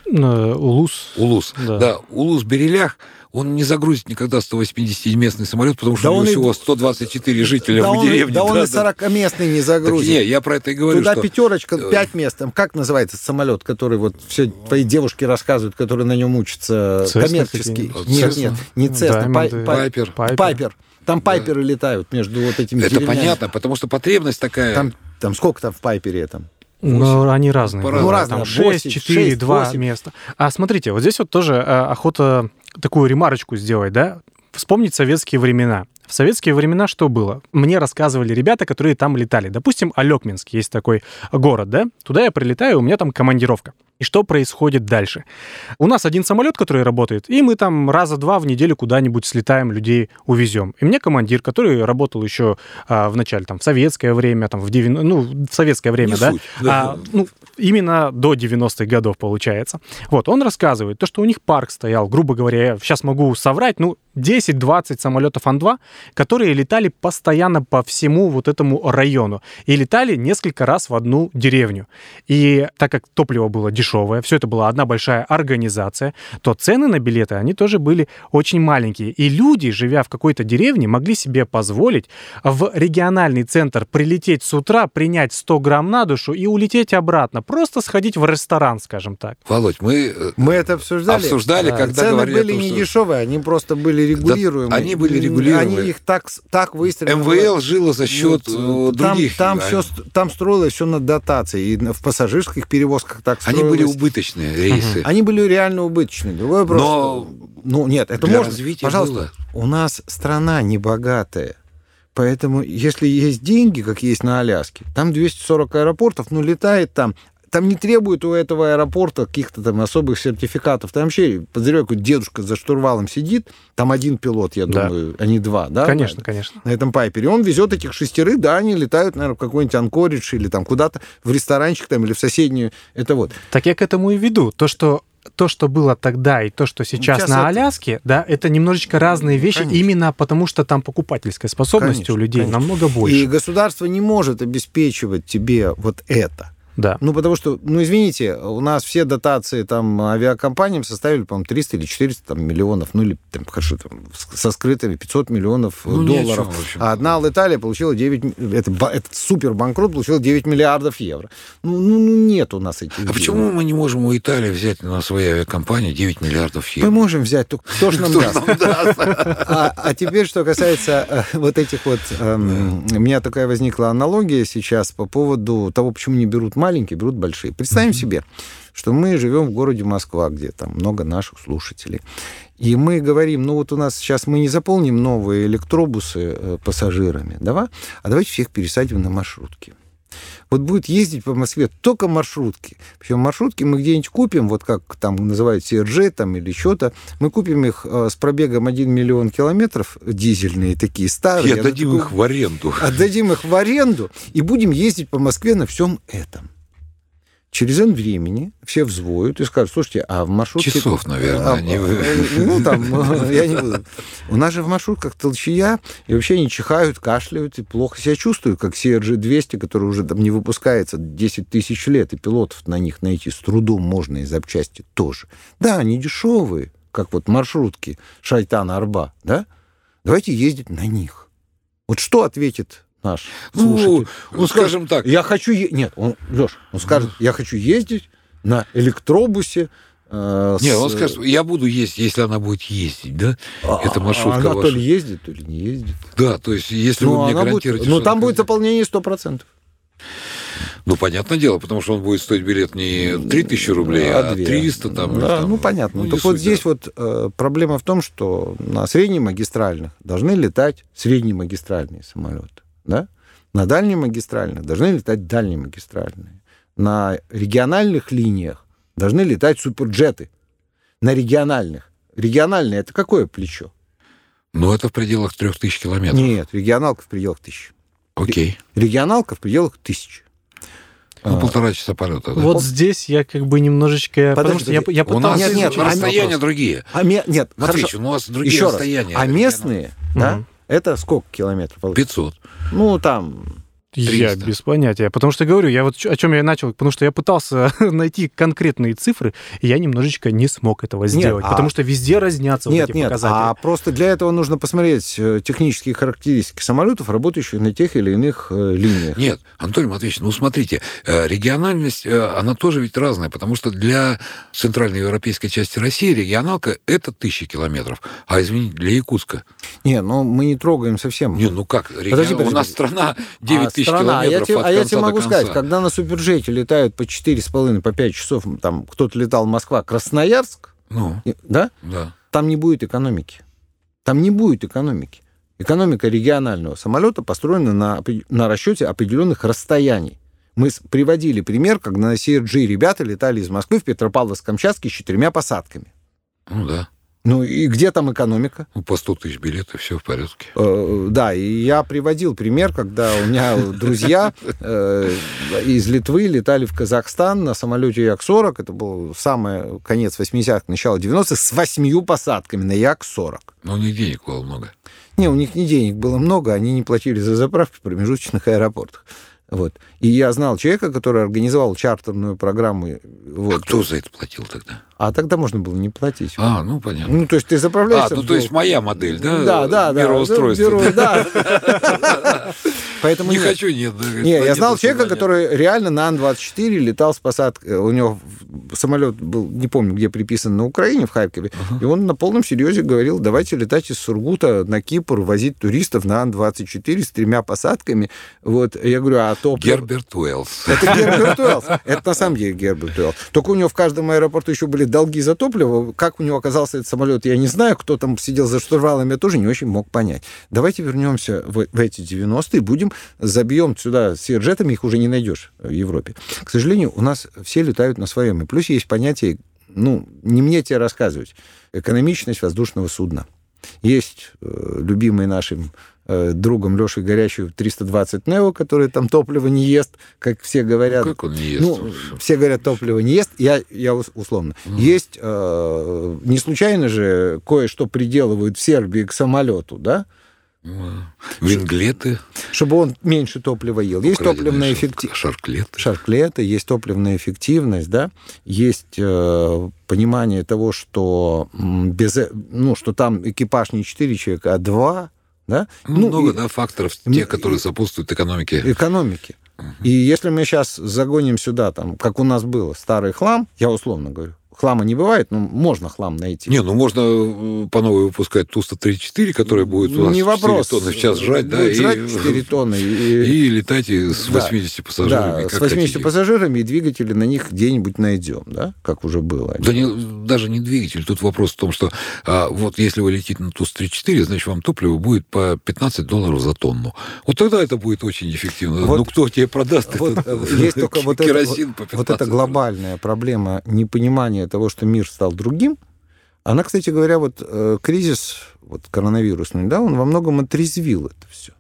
Э, Улус. Улус, да. да. Улус Берелях, он не загрузит никогда 180-местный самолет, потому что да у него всего 124 жителя да в он, деревне. Да, да он и 40-местный не загрузит. Так, не, я про это и говорю. Туда что... пятерочка, э, пять мест. Там как называется самолет, который вот все твои девушки рассказывают, которые на нем учатся Цесна, коммерческий? Нет, нет, не Цесна, Пайпер. Пайпер. Там пайперы да. летают между вот этими Это деревнями. понятно, потому что потребность такая... Там, там сколько там в пайпере там? Ну, они разные. Ну, разные. Там 6, 4, 6, 2 8. места. А смотрите, вот здесь вот тоже э, охота такую ремарочку сделать, да? Вспомнить советские времена. В советские времена что было? Мне рассказывали ребята, которые там летали. Допустим, Алекминск есть такой город, да? Туда я прилетаю, у меня там командировка. И что происходит дальше? У нас один самолет, который работает, и мы там раза два в неделю куда-нибудь слетаем, людей увезем. И мне командир, который работал еще а, в начале, там, в советское время, там, в 90... ну, в советское время, Не да? Суть, да. А, ну, именно до 90-х годов, получается. Вот, он рассказывает, то, что у них парк стоял, грубо говоря, я сейчас могу соврать, ну, 10-20 самолетов Ан-2, которые летали постоянно по всему вот этому району. И летали несколько раз в одну деревню. И так как топливо было дешевое, все это была одна большая организация, то цены на билеты, они тоже были очень маленькие. И люди, живя в какой-то деревне, могли себе позволить в региональный центр прилететь с утра, принять 100 грамм на душу и улететь обратно. Просто сходить в ресторан, скажем так. Володь, мы... Э, мы это обсуждали. Обсуждали, когда Цены говорили были том, не что... дешевые, они просто были регулируемые. Да, они были регулируемые. Они их так, так выстроили. МВЛ жило за счет вот, э, других. Там, там, все, там строилось все на дотации. И в пассажирских перевозках так строилось. Они были убыточные рейсы. Они были реально убыточные. Другой вопрос. Но... Ну, нет, это можно. Пожалуйста, было. у нас страна небогатая. Поэтому, если есть деньги, как есть на Аляске, там 240 аэропортов, ну, летает там там не требуют у этого аэропорта каких-то там особых сертификатов. Там вообще, подозреваю, какой дедушка за штурвалом сидит, там один пилот, я да. думаю, а не два, да? Конечно, на, конечно. На этом пайпере. Он везет этих шестерых, да, они летают, наверное, в какой-нибудь Анкоридж или там куда-то в ресторанчик там или в соседнюю. Это вот. Так я к этому и веду. То, что то, что было тогда, и то, что сейчас, сейчас на это... Аляске, да, это немножечко разные вещи, конечно. именно потому что там покупательская способность конечно, у людей конечно. намного больше. И государство не может обеспечивать тебе вот это. Да. Ну, потому что, ну, извините, у нас все дотации там авиакомпаниям составили, по-моему, 300 или 400 там, миллионов, ну, или, там, хорошо, там, со скрытыми 500 миллионов ну, долларов. Чем, а одна Алиталия получила 9... Это, этот супер банкрот получил 9 миллиардов евро. Ну, ну, ну нет у нас этих А денег. почему мы не можем у Италии взять на свои авиакомпании 9 миллиардов евро? Мы можем взять, только кто же нам даст? А, а теперь, что касается э, вот этих вот... Эм, у меня такая возникла аналогия сейчас по поводу того, почему не берут маленькие, берут большие. Представим mm-hmm. себе, что мы живем в городе Москва, где там много наших слушателей. И мы говорим, ну вот у нас сейчас мы не заполним новые электробусы э, пассажирами, давай, а давайте всех пересадим на маршрутки вот будет ездить по Москве только маршрутки. Причем маршрутки мы где-нибудь купим, вот как там называют CRJ там или что-то, мы купим их э, с пробегом 1 миллион километров, дизельные такие старые. И отдадим такой, их в аренду. Отдадим их в аренду и будем ездить по Москве на всем этом. Через N времени все взвоют и скажут, слушайте, а в маршрутке... Часов, наверное, а, они... Ну, там, я не буду. У нас же в маршрутках толчья, и вообще они чихают, кашляют, и плохо себя чувствуют, как CRG-200, который уже там не выпускается 10 тысяч лет, и пилотов на них найти с трудом можно, и запчасти тоже. Да, они дешевые, как вот маршрутки Шайтана-Арба, да? Давайте ездить на них. Вот что ответит наш ну, слушатель. Ну, скажем так. Я хочу... Е... Нет, он, Леш, он скажет, я хочу ездить на электробусе, э, Нет, он скажет, я буду ездить, если она будет ездить, да? А, Это маршрутка Она ваша. то ли ездит, то ли не ездит. Да, то есть если ну, вы мне гарантируете... Будет, ну, там будет заполнение 100%. Ну, понятное дело, потому что он будет стоить билет не 3000 рублей, а, а 300 там. Да, там, ну, понятно. Ну, так вот здесь вот э, проблема в том, что на среднемагистральных должны летать среднемагистральные самолеты да? На дальнемагистральных должны летать дальнемагистральные. На региональных линиях должны летать суперджеты. На региональных. Региональные это какое плечо? Ну, это в пределах трех тысяч километров. Нет, регионалка в пределах тысячи. Окей. Регионалка в пределах тысячи. Ну, а, полтора часа полета. Да? Вот здесь я как бы немножечко... Подожди, потому что я, я пытался... У нас нет, нет, расстояния вопрос. другие. А, нет, Смотрите, хорошо. у нас другие Еще расстояния. Раз. А местные, да, Это сколько километров? 500. Ну, там 300. Я без понятия. Потому что говорю, я вот о чем я начал, потому что я пытался найти конкретные цифры, и я немножечко не смог этого сделать. Нет, потому а... что везде разнятся нет, вот эти нет, показатели. А просто для этого нужно посмотреть э, технические характеристики самолетов, работающих на тех или иных э, линиях. Нет, Анатолий Матвеевич, ну смотрите, э, региональность, она тоже ведь разная, потому что для центральной европейской части России регионалка это тысячи километров, а, извините, для Якутска. Не, ну мы не трогаем совсем. Не, ну как, регион... подожди, подожди. у нас страна 9 а тысяч страна. А я, тебе, а я тебе могу сказать, когда на Суперджете летают по 4,5, по 5 часов, там кто-то летал Москва-Красноярск, ну, да? Да. Там не будет экономики. Там не будет экономики. Экономика регионального самолета построена на, на расчете определенных расстояний. Мы приводили пример, когда на CRG ребята летали из Москвы в Петропавловск-Камчатский с четырьмя посадками. Ну да. Ну и где там экономика? Ну, по 100 тысяч билетов, все в порядке. Э, да, и я приводил пример, когда у меня друзья э, из Литвы летали в Казахстан на самолете Як-40, это был самый конец 80-х, начало 90-х, с восьмью посадками на Як-40. Но у них денег было много. Не, у них не денег было много, они не платили за заправки в промежуточных аэропортах. Вот. И я знал человека, который организовал чартерную программу. Вот. А кто за это платил тогда? А тогда можно было не платить. А, ну понятно. Ну, то есть ты заправляешься... А, ну, то есть моя модель, да? Да, да, да. Мироустройство. Да. Поэтому не хочу, нет. Не, я знал человека, который реально на Ан-24 летал с посадкой. У него самолет был, не помню, где приписан, на Украине, в Харькове. И он на полном серьезе говорил, давайте летать из Сургута на Кипр, возить туристов на Ан-24 с тремя посадками. Вот. Я говорю, а топливо... Герберт Уэллс. Это Герберт Уэллс. Это на самом деле Герберт Уэллс. Только у него в каждом аэропорту еще были долги за топливо. Как у него оказался этот самолет, я не знаю. Кто там сидел за штурвалом, я тоже не очень мог понять. Давайте вернемся в, в эти 90-е, будем, забьем сюда с джетами, их уже не найдешь в Европе. К сожалению, у нас все летают на своем. И плюс есть понятие, ну, не мне тебе рассказывать, экономичность воздушного судна. Есть э, любимый нашим Э, другом Лешей Горячую 320 Нео, который там топливо не ест, как все говорят. Ну, как он не ест? Ну, все говорят, топливо не ест. Я, я условно. Mm. Есть, э, не случайно же кое-что приделывают в Сербии к самолету, да? Винглеты. Чтобы он меньше топлива ел. Есть топливная эффективность. Шарклеты. Шарклеты, есть топливная эффективность, да. Есть э, понимание того, что без, э, ну, что там экипаж не 4 человека, а 2, да? Ну, много, и, да, факторов, тех, которые сопутствуют экономике. Экономике. Угу. И если мы сейчас загоним сюда, там, как у нас было, старый хлам, я условно говорю, хлама не бывает, но можно хлам найти. Не, ну можно э, по новой выпускать Ту-134, который будет у нас не вопрос. 4 тонны в час жрать, да, жрать и, 4 тонны. И, и летать и с 80 да, пассажирами. Да, с 80 хотите. пассажирами, и двигатели на них где-нибудь найдем, да, как уже было. Да не, даже не двигатель, тут вопрос в том, что а, вот если вы летите на Ту-134, значит, вам топливо будет по 15 долларов за тонну. Вот тогда это будет очень эффективно. Вот, ну, кто тебе продаст вот, этот есть только вот керосин это, по 15 Вот эта глобальная проблема непонимания того, что мир стал другим, она, кстати говоря, вот э, кризис вот коронавирусный, да, он во многом отрезвил это все.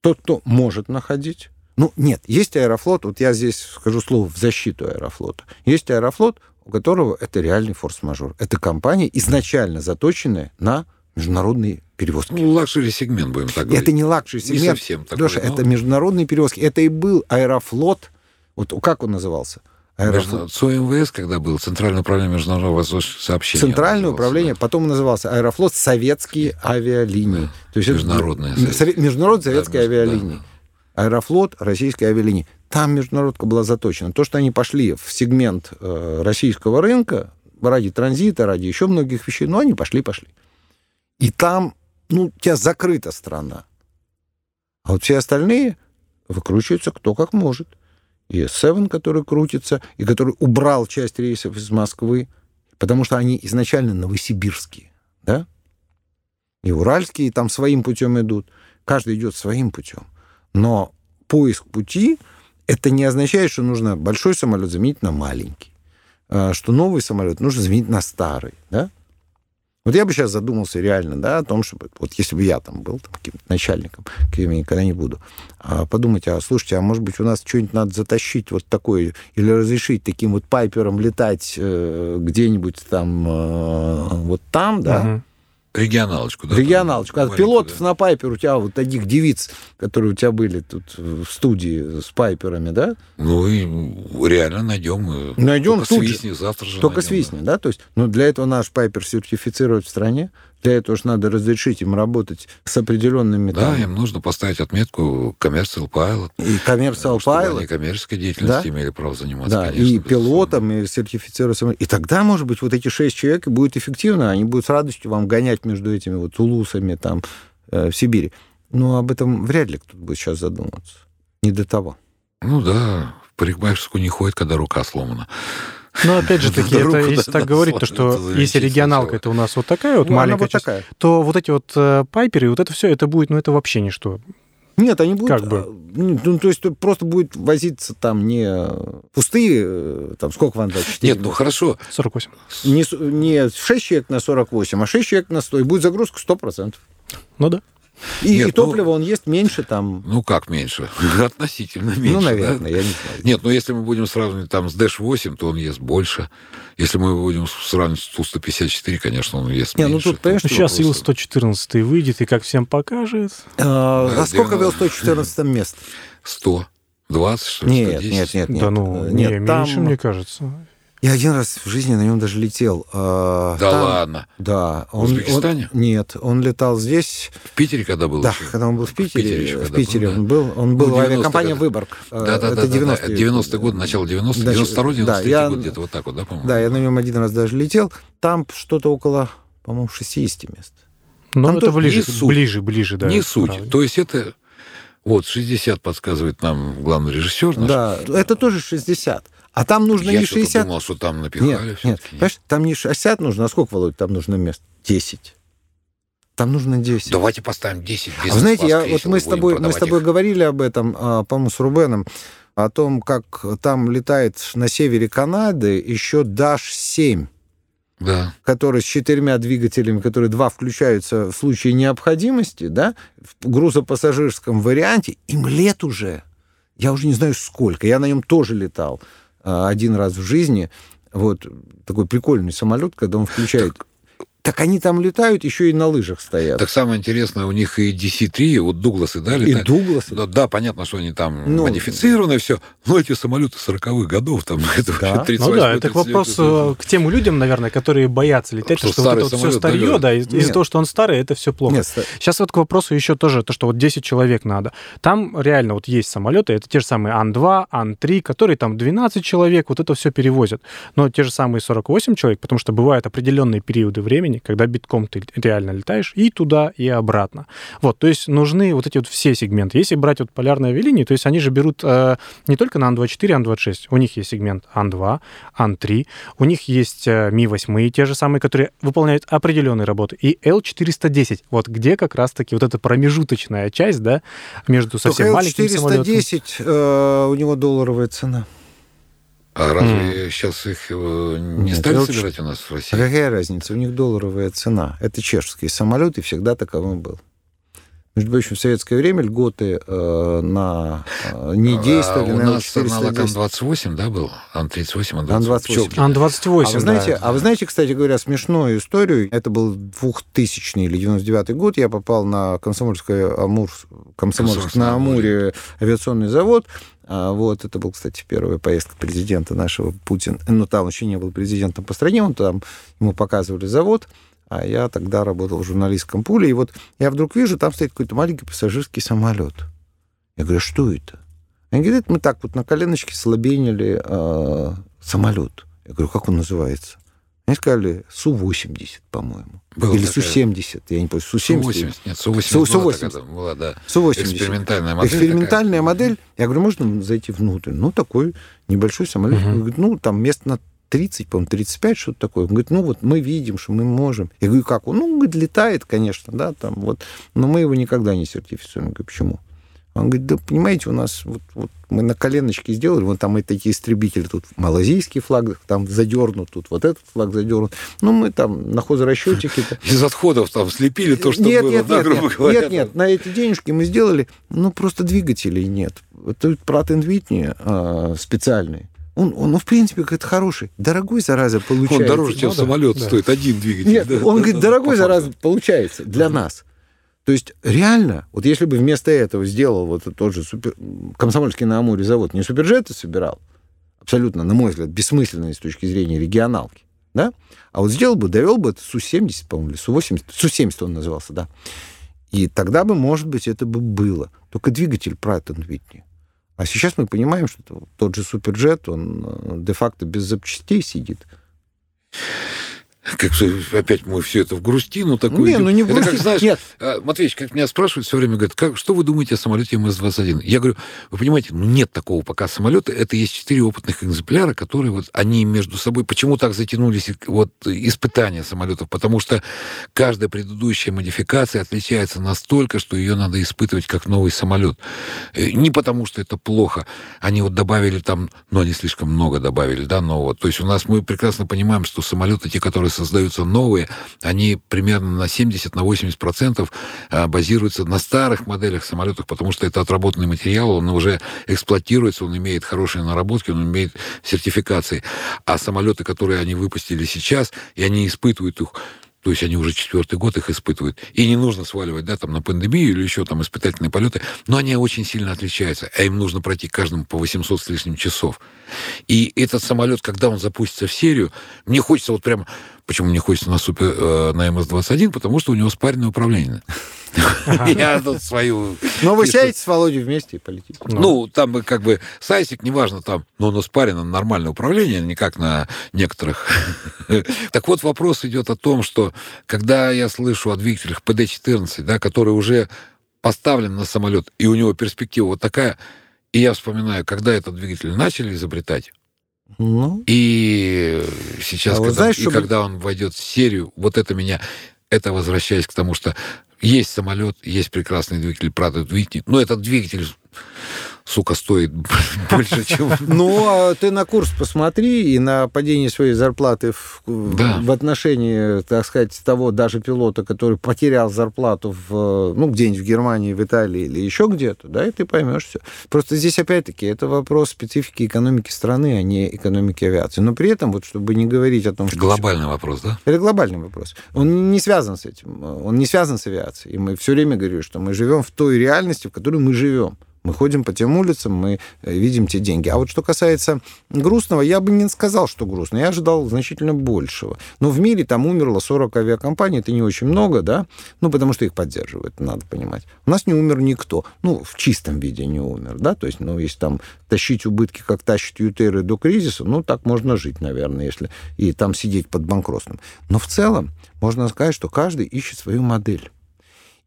Тот, кто может находить, ну, нет, есть аэрофлот, вот я здесь скажу слово в защиту аэрофлота. Есть аэрофлот, у которого это реальный форс-мажор. Это компания, изначально заточенная на международные перевозки. Ну, luxury сегмент, будем так говорить. Это не luxury сегмент. Не совсем такой. Леша, но... это международные перевозки. Это и был аэрофлот. Вот как он назывался? Аэрофлот. ЦУМВС, когда был, Центральное управление международного воздушного сообщения. Центральное управление, да. потом назывался Аэрофлот Советские авиалинии. То есть Международные. Совет, Международные советские да, авиалинии. Да. Аэрофлот, российские авиалинии. Там международка была заточена. То, что они пошли в сегмент э, российского рынка ради транзита, ради еще многих вещей, но они пошли, пошли. И там, ну, у тебя закрыта страна. А вот все остальные выкручиваются кто как может и S7, который крутится, и который убрал часть рейсов из Москвы, потому что они изначально новосибирские, да? И уральские там своим путем идут. Каждый идет своим путем. Но поиск пути это не означает, что нужно большой самолет заменить на маленький, а, что новый самолет нужно заменить на старый, да? Вот я бы сейчас задумался реально, да, о том, чтобы, вот если бы я там был там, каким-то начальником, каким я никогда не буду, а, подумать, а слушайте, а может быть у нас что-нибудь надо затащить вот такое, или разрешить таким вот пайпером летать э, где-нибудь там, э, вот там, да, Регионалочку, да? Регионалочку. А пилотов да. на Пайпер у тебя вот таких девиц, которые у тебя были тут в студии с Пайперами, да? Ну и реально найдем. Найдем Только тут свистни, завтра же Только найдем, свистни, да. да? То есть, ну, для этого наш Пайпер сертифицировать в стране. Для этого же надо разрешить им работать с определенными... Да, там... им нужно поставить отметку Commercial Pilot. И Commercial Pilot. Они коммерческой деятельностью да? имели право заниматься, Да, конечно, и пилотом, и сертифицироваться. И тогда, может быть, вот эти шесть человек будет эффективно, они будут с радостью вам гонять между этими вот тулусами там э, в Сибири. Но об этом вряд ли кто-то будет сейчас задумываться. Не до того. Ну да, в парикмахерскую не ходит, когда рука сломана. Но опять же таки, это, если так говорить, то что если регионалка это у нас вот такая вот ну, маленькая часть, такая. то вот эти вот э, пайперы, вот это все, это будет, ну это вообще ничто. Нет, они будут... Как бы? А, ну, то есть просто будет возиться там не пустые, э, там сколько вам дать? Нет, ну хорошо. 48. Не, не 6 человек на 48, а 6 человек на 100, и будет загрузка 100%. Ну да. И, Нет, и топливо ну, он ест меньше там. Ну как меньше? Относительно меньше. Ну, наверное, да? я не знаю. Нет, ну если мы будем сравнивать там с Dash 8, то он ест больше. Если мы будем сравнивать с Ту-154, конечно, он ест Не, меньше. Ну, тут, конечно, сейчас Ил-114 выйдет и как всем покажет. А, а сколько в Ил-114 мест? 100. 20, что ли? Нет, нет, нет, нет. Да ну, нет, не, там... меньше, мне кажется. Я один раз в жизни на нем даже летел. А, да там, ладно? Да. Он, в Узбекистане? Он, нет, он летал здесь. В Питере когда был? Да, еще? когда он был в Питере. В Питере, еще, в Питере был, он был. Он был ну, в авиакомпании «Выборг». Да, да, это да. 90 да, 90 год, начало 90 92 93 да, я, год, где-то вот так вот, да, по-моему? Да, я на нем один раз даже летел. Там что-то около, по-моему, 60 мест. Ну, это ближе, ближе, ближе, да. Не суть. Правильно. То есть это вот 60 подсказывает нам главный режиссер. Наш. Да, это тоже 60. А там нужно Я не 60... Я думал, что там напихали. Нет, нет. Понимаешь, там не 60 нужно. А сколько, Володь, там нужно мест? 10. Там нужно 10. Давайте поставим 10. А знаете, я, вот мы с, тобой, мы с тобой их. говорили об этом, а, по-моему, с Рубеном, о том, как там летает на севере Канады еще Dash-7. Да. который с четырьмя двигателями, которые два включаются в случае необходимости, да, в грузопассажирском варианте, им лет уже. Я уже не знаю сколько. Я на нем тоже летал. Один раз в жизни. Вот такой прикольный самолет, когда он включает так, они там летают, еще и на лыжах стоят. Так самое интересное, у них и DC-3, вот Дугласы, да, летают. И Дугласы. Да, да, понятно, что они там ну, модифицированы, все. Но эти самолеты 40-х годов, там, это да. 38 Ну да, это вопрос э, к тем людям, наверное, которые боятся летать, что, что вот это вот все старье, да, да из-за того, что он старый, это все плохо. Нет, Сейчас вот к вопросу еще тоже, то, что вот 10 человек надо. Там реально вот есть самолеты, это те же самые Ан-2, Ан-3, которые там 12 человек, вот это все перевозят. Но те же самые 48 человек, потому что бывают определенные периоды времени, времени, когда битком ты реально летаешь и туда, и обратно. Вот, то есть нужны вот эти вот все сегменты. Если брать вот полярные авиалинии, то есть они же берут э, не только на Ан-24, Ан-26. У них есть сегмент Ан-2, Ан-3, у них есть э, Ми-8, те же самые, которые выполняют определенные работы, и Л-410, вот где как раз-таки вот эта промежуточная часть, да, между совсем Только маленьким самолетом. Л-410, э, у него долларовая цена. А разве mm. сейчас их э, не Нет, стали собирать у нас в России? Какая разница? У них долларовая цена. Это чешский самолет, и всегда таковым был. Между прочим, в советское время льготы э, на э, не действовали. А у нас аналог Ан-28, да, был? Ан-38, Ан-28. Ан-28, а вы, знаете, да. а вы знаете, кстати говоря, смешную историю. Это был 2000 или 99 год. Я попал на Комсомольский Амур, Комсомольск на Амуре авиационный завод. А вот это был, кстати, первая поездка президента нашего Путина. Ну, там еще не был президентом по стране, он там, ему показывали завод, а я тогда работал в журналистском пуле, и вот я вдруг вижу, там стоит какой-то маленький пассажирский самолет. Я говорю, что это? Они говорят, мы так вот на коленочке слабенили э, самолет. Я говорю, как он называется? Они сказали Су-80, по-моему. Была Или Су-70, я не помню. Су-70. Су-80, нет, Су-80 Су была, такая, была, да. Су-80. Экспериментальная модель. Экспериментальная такая. модель. Я говорю, можно зайти внутрь? Ну, такой небольшой самолет. Угу. Говорит, ну, там мест на 30, по-моему, 35, что-то такое. Он говорит, ну вот мы видим, что мы можем. Я говорю, как он? Ну, он говорит, летает, конечно, да, там вот, но мы его никогда не сертифицируем. Я говорю, почему? Он говорит, да понимаете, у нас вот, вот мы на коленочке сделали, вот там и такие истребители, тут малазийский флаг там задернут, тут вот этот флаг задернут. Ну, мы там на хозрасчетчике... Из отходов там слепили то, что нет, было, нет, да, нет, грубо нет, говоря. Нет, нет, на эти денежки мы сделали, ну, просто двигателей нет. Это Pratt Whitney а, специальный Он, он, ну, в принципе, какой-то хороший. Дорогой, зараза, получается. Он дороже, чем ну, самолет да. стоит, один двигатель. Нет, да, он да, говорит, да, дорогой, зараза, получается для нас. То есть реально, вот если бы вместо этого сделал вот тот же супер... Комсомольский на Амуре завод не суперджеты собирал, абсолютно, на мой взгляд, бессмысленный с точки зрения регионалки, да? А вот сделал бы, довел бы это Су-70, по-моему, или Су-80, Су-70 он назывался, да. И тогда бы, может быть, это бы было. Только двигатель Pratt Whitney. А сейчас мы понимаем, что тот же суперджет, он э, де-факто без запчастей сидит как опять мы все это в грустину такую. Не, ну не в грустину. как, знаешь, Нет. А, Матвеевич, как меня спрашивают все время, говорят, как, что вы думаете о самолете МС-21? Я говорю, вы понимаете, ну нет такого пока самолета. Это есть четыре опытных экземпляра, которые вот, они между собой... Почему так затянулись вот испытания самолетов? Потому что каждая предыдущая модификация отличается настолько, что ее надо испытывать как новый самолет. Э, не потому, что это плохо. Они вот добавили там, ну, они слишком много добавили, да, нового. То есть у нас мы прекрасно понимаем, что самолеты, те, которые создаются новые, они примерно на 70-80% на а, базируются на старых моделях самолетов, потому что это отработанный материал, он уже эксплуатируется, он имеет хорошие наработки, он имеет сертификации. А самолеты, которые они выпустили сейчас, и они испытывают их то есть они уже четвертый год их испытывают. И не нужно сваливать, да, там, на пандемию или еще там испытательные полеты, но они очень сильно отличаются, а им нужно пройти каждому по 800 с лишним часов. И этот самолет, когда он запустится в серию, мне хочется вот прям Почему мне хочется на супер, э, на МС-21? Потому что у него спаренное управление. Я тут свою... Но вы сядете с Володей вместе и полетите. Ну, там как бы сайсик, неважно, там, но оно спарено нормальное управление, не как на некоторых. Так вот, вопрос идет о том, что когда я слышу о двигателях ПД-14, да, который уже поставлен на самолет, и у него перспектива вот такая, и я вспоминаю, когда этот двигатель начали изобретать, ну. И сейчас, а когда, вот знаешь, и чтобы... когда он войдет в серию, вот это меня, это возвращаясь к тому, что есть самолет, есть прекрасный двигатель Pratt Whitney, но этот двигатель сука, стоит больше, чем... Ну, а ты на курс посмотри и на падение своей зарплаты в, да. в отношении, так сказать, того даже пилота, который потерял зарплату в, ну, где-нибудь в Германии, в Италии или еще где-то, да, и ты поймешь все. Просто здесь, опять-таки, это вопрос специфики экономики страны, а не экономики авиации. Но при этом, вот чтобы не говорить о том, что... Глобальный вопрос, да? Это глобальный вопрос. Он не связан с этим. Он не связан с авиацией. И мы все время говорим, что мы живем в той реальности, в которой мы живем. Мы ходим по тем улицам, мы э, видим те деньги. А вот что касается грустного, я бы не сказал, что грустно. Я ожидал значительно большего. Но в мире там умерло 40 авиакомпаний, это не очень много, да? Ну, потому что их поддерживают, надо понимать. У нас не умер никто. Ну, в чистом виде не умер, да? То есть, ну, если там тащить убытки, как тащат ютеры до кризиса, ну, так можно жить, наверное, если и там сидеть под банкротством. Но в целом можно сказать, что каждый ищет свою модель.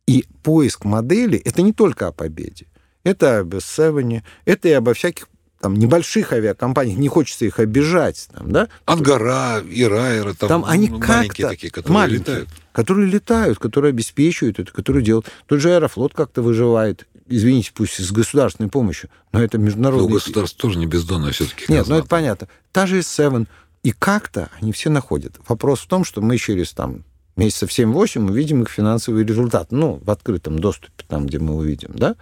И поиск модели — это не только о победе это об S7, это и обо всяких там небольших авиакомпаниях, не хочется их обижать, там, да? Ангара, Ирайра, там, там они маленькие такие, которые маленькие, летают. Которые летают, которые обеспечивают это, которые делают. Тот же Аэрофлот как-то выживает, извините, пусть с государственной помощью, но это международный... Ну, государство тоже не бездонное все-таки. Нет, ну это понятно. Та же S7. И как-то они все находят. Вопрос в том, что мы через там месяцев 7-8 увидим их финансовый результат. Ну, в открытом доступе, там, где мы увидим, да?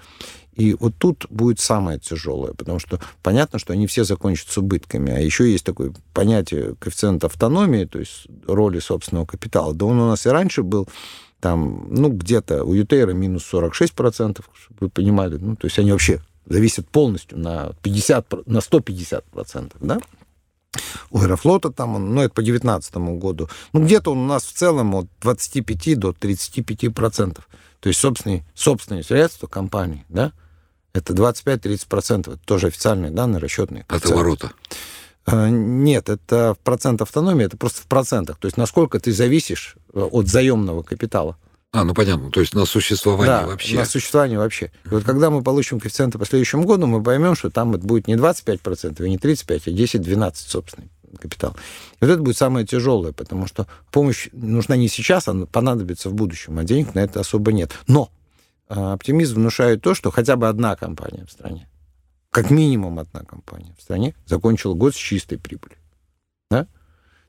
И вот тут будет самое тяжелое, потому что понятно, что они все закончатся убытками. А еще есть такое понятие коэффициент автономии, то есть роли собственного капитала. Да он у нас и раньше был там, ну, где-то у ЮТР минус 46%, чтобы вы понимали. Ну, то есть они вообще зависят полностью на 50, на 150%, да? У Аэрофлота там, ну, это по 2019 году. Ну, где-то он у нас в целом от 25 до 35 процентов. То есть собственные, собственные средства компании, да, это 25-30%. Это тоже официальные данные, расчетные. От оборота? А, нет, это в процент автономии, это просто в процентах. То есть насколько ты зависишь э, от заемного капитала. А, ну понятно, то есть на существование да, вообще. на существование вообще. И вот когда мы получим коэффициенты по следующему году, мы поймем, что там это будет не 25% и не 35%, а 10-12 собственный капитал. И вот это будет самое тяжелое, потому что помощь нужна не сейчас, а понадобится в будущем, а денег на это особо нет. Но оптимизм внушает то, что хотя бы одна компания в стране, как минимум одна компания в стране закончила год с чистой прибылью. Да?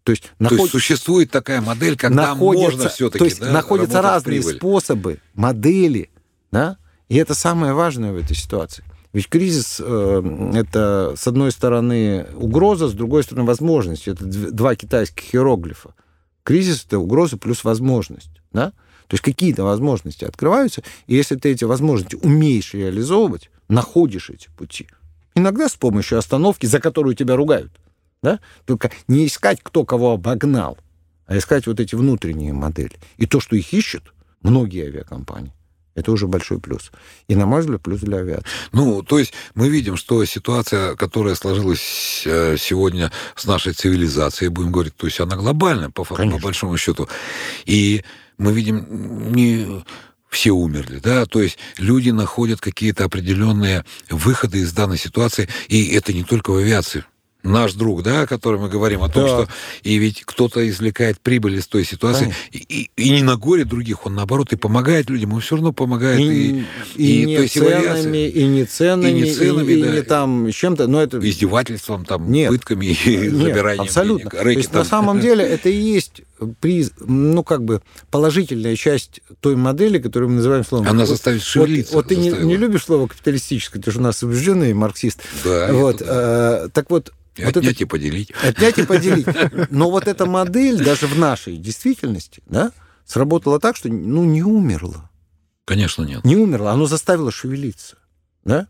То есть, наход... то есть существует такая модель, когда находятся, можно все-таки То есть да, находятся разные способы, модели, да? И это самое важное в этой ситуации. Ведь кризис э, это, с одной стороны, угроза, с другой стороны, возможность. Это два китайских иероглифа. Кризис – это угроза плюс возможность. Да? То есть какие-то возможности открываются, и если ты эти возможности умеешь реализовывать, находишь эти пути, иногда с помощью остановки, за которую тебя ругают, да? только не искать, кто кого обогнал, а искать вот эти внутренние модели. И то, что их ищут многие авиакомпании, это уже большой плюс. И, на мой взгляд, плюс для авиации. Ну, то есть мы видим, что ситуация, которая сложилась э, сегодня с нашей цивилизацией, будем говорить, то есть она глобальная, по, по большому счету. И мы видим не все умерли, да, то есть люди находят какие-то определенные выходы из данной ситуации, и это не только в авиации наш друг, да, о котором мы говорим, о том, да. что и ведь кто-то извлекает прибыль из той ситуации, и, и, и не на горе других, он наоборот и помогает людям, он все равно помогает. И, и, и, и не ценами, и не ценами, и не, ценами, и, да, и не там чем-то, но это... Издевательством, там, нет, пытками и нет, забиранием абсолютно. денег. То есть, на самом деле это и есть приз, ну, как бы положительная часть той модели, которую мы называем словом... Она заставит шевелиться. Вот, вот ты не, не любишь слово капиталистическое, ты же у нас убежденный марксист. Да. Вот, э, так вот, вот отнять это, и поделить. Отнять и поделить. Но вот эта модель даже в нашей действительности да, сработала так, что ну, не умерла. Конечно, нет. Не умерла, оно заставило шевелиться. Да?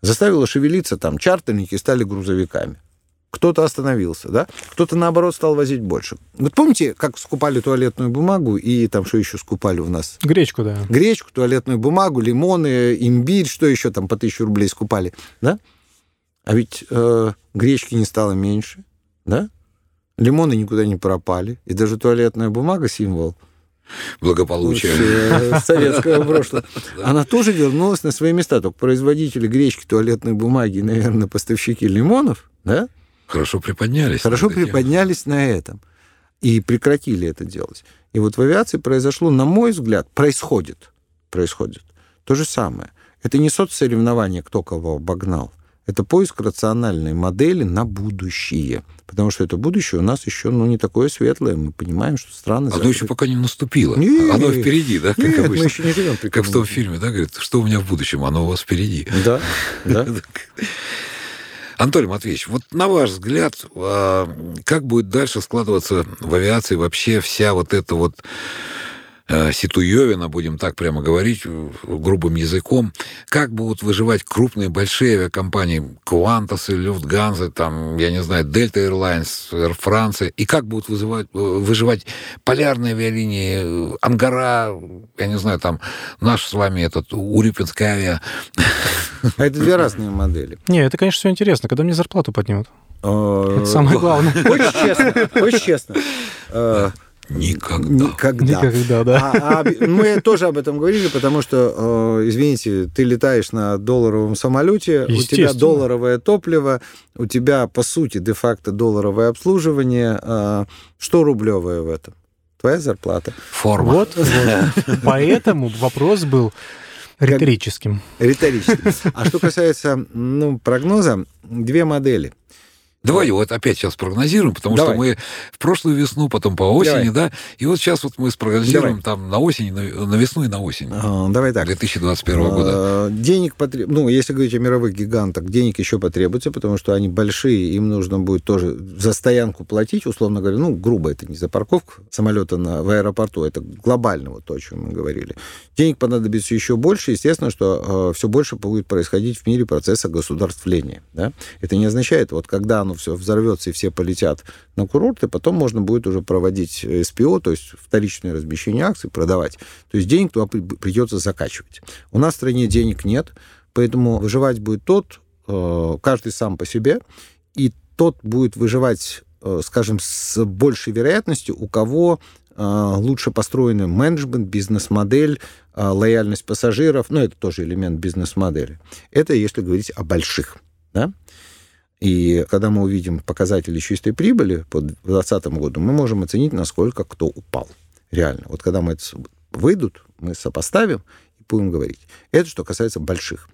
Заставило шевелиться, там, чартерники стали грузовиками. Кто-то остановился, да? Кто-то, наоборот, стал возить больше. Вот помните, как скупали туалетную бумагу и там что еще скупали у нас? Гречку, да. Гречку, туалетную бумагу, лимоны, имбирь, что еще там по тысячу рублей скупали, да? А ведь э, гречки не стало меньше, да? Лимоны никуда не пропали. И даже туалетная бумага, символ благополучия советского прошлого, она тоже вернулась на свои места. Только производители гречки, туалетной бумаги, наверное, поставщики лимонов, да? Хорошо приподнялись. Хорошо приподнялись на этом. И прекратили это делать. И вот в авиации произошло, на мой взгляд, происходит, происходит то же самое. Это не соцсоревнование, кто кого обогнал. Это поиск рациональной модели на будущее. Потому что это будущее у нас еще ну, не такое светлое. Мы понимаем, что страны... Оно еще пока не наступило. Нет, Оно впереди, да, как нет, обычно. мы еще не живем Как в том фильме, да, говорит, что у меня в будущем, оно у вас впереди. Да, да. Анатолий Матвеевич, вот на ваш взгляд, а, как будет дальше складываться в авиации вообще вся вот эта вот Ситуевина, будем так прямо говорить, грубым языком, как будут выживать крупные, большие авиакомпании, Qantas, Люфтганза, там, я не знаю, Delta Airlines, Air France, и как будут вызывать, э, выживать полярные авиалинии, э, Ангара, я не знаю, там, наш с вами этот, Урюпинская авиа. А это две разные модели. Не, это, конечно, все интересно. Когда мне зарплату поднимут? Это самое главное. Очень честно, очень честно. Никогда. Никогда. Никогда, да. А, а, мы тоже об этом говорили, потому что, э, извините, ты летаешь на долларовом самолете, у тебя долларовое топливо, у тебя, по сути, де-факто долларовое обслуживание. Э, что рублевое в этом? Твоя зарплата. Форма. Вот, вот. Поэтому вопрос был риторическим. Риторическим. А что касается ну, прогноза, две модели – Давай вот опять сейчас прогнозируем, потому Давай. что мы в прошлую весну, потом по осени, Давай. да, и вот сейчас вот мы спрогнозируем Давай. там на осень, на, на весну и на осень. А, давай так. 2021 а, года. Денег потреб... ну, если говорить о мировых гигантах, денег еще потребуется, потому что они большие, им нужно будет тоже за стоянку платить, условно говоря, ну, грубо, это не за парковку самолета на, в аэропорту, это глобально вот то, о чем мы говорили. Денег понадобится еще больше, естественно, что э, все больше будет происходить в мире процесса государствления, да. Это не означает, вот когда оно все взорвется и все полетят на курорты, потом можно будет уже проводить СПО, то есть вторичное размещение акций, продавать. То есть денег туда придется закачивать. У нас в стране денег нет, поэтому выживать будет тот, э, каждый сам по себе, и тот будет выживать, э, скажем, с большей вероятностью, у кого э, лучше построенный менеджмент, бизнес-модель, лояльность пассажиров, ну, это тоже элемент бизнес-модели. Это если говорить о больших. Да? И когда мы увидим показатели чистой прибыли по 2020 году, мы можем оценить, насколько кто упал. Реально. Вот когда мы это выйдут, мы сопоставим и будем говорить. Это что касается больших.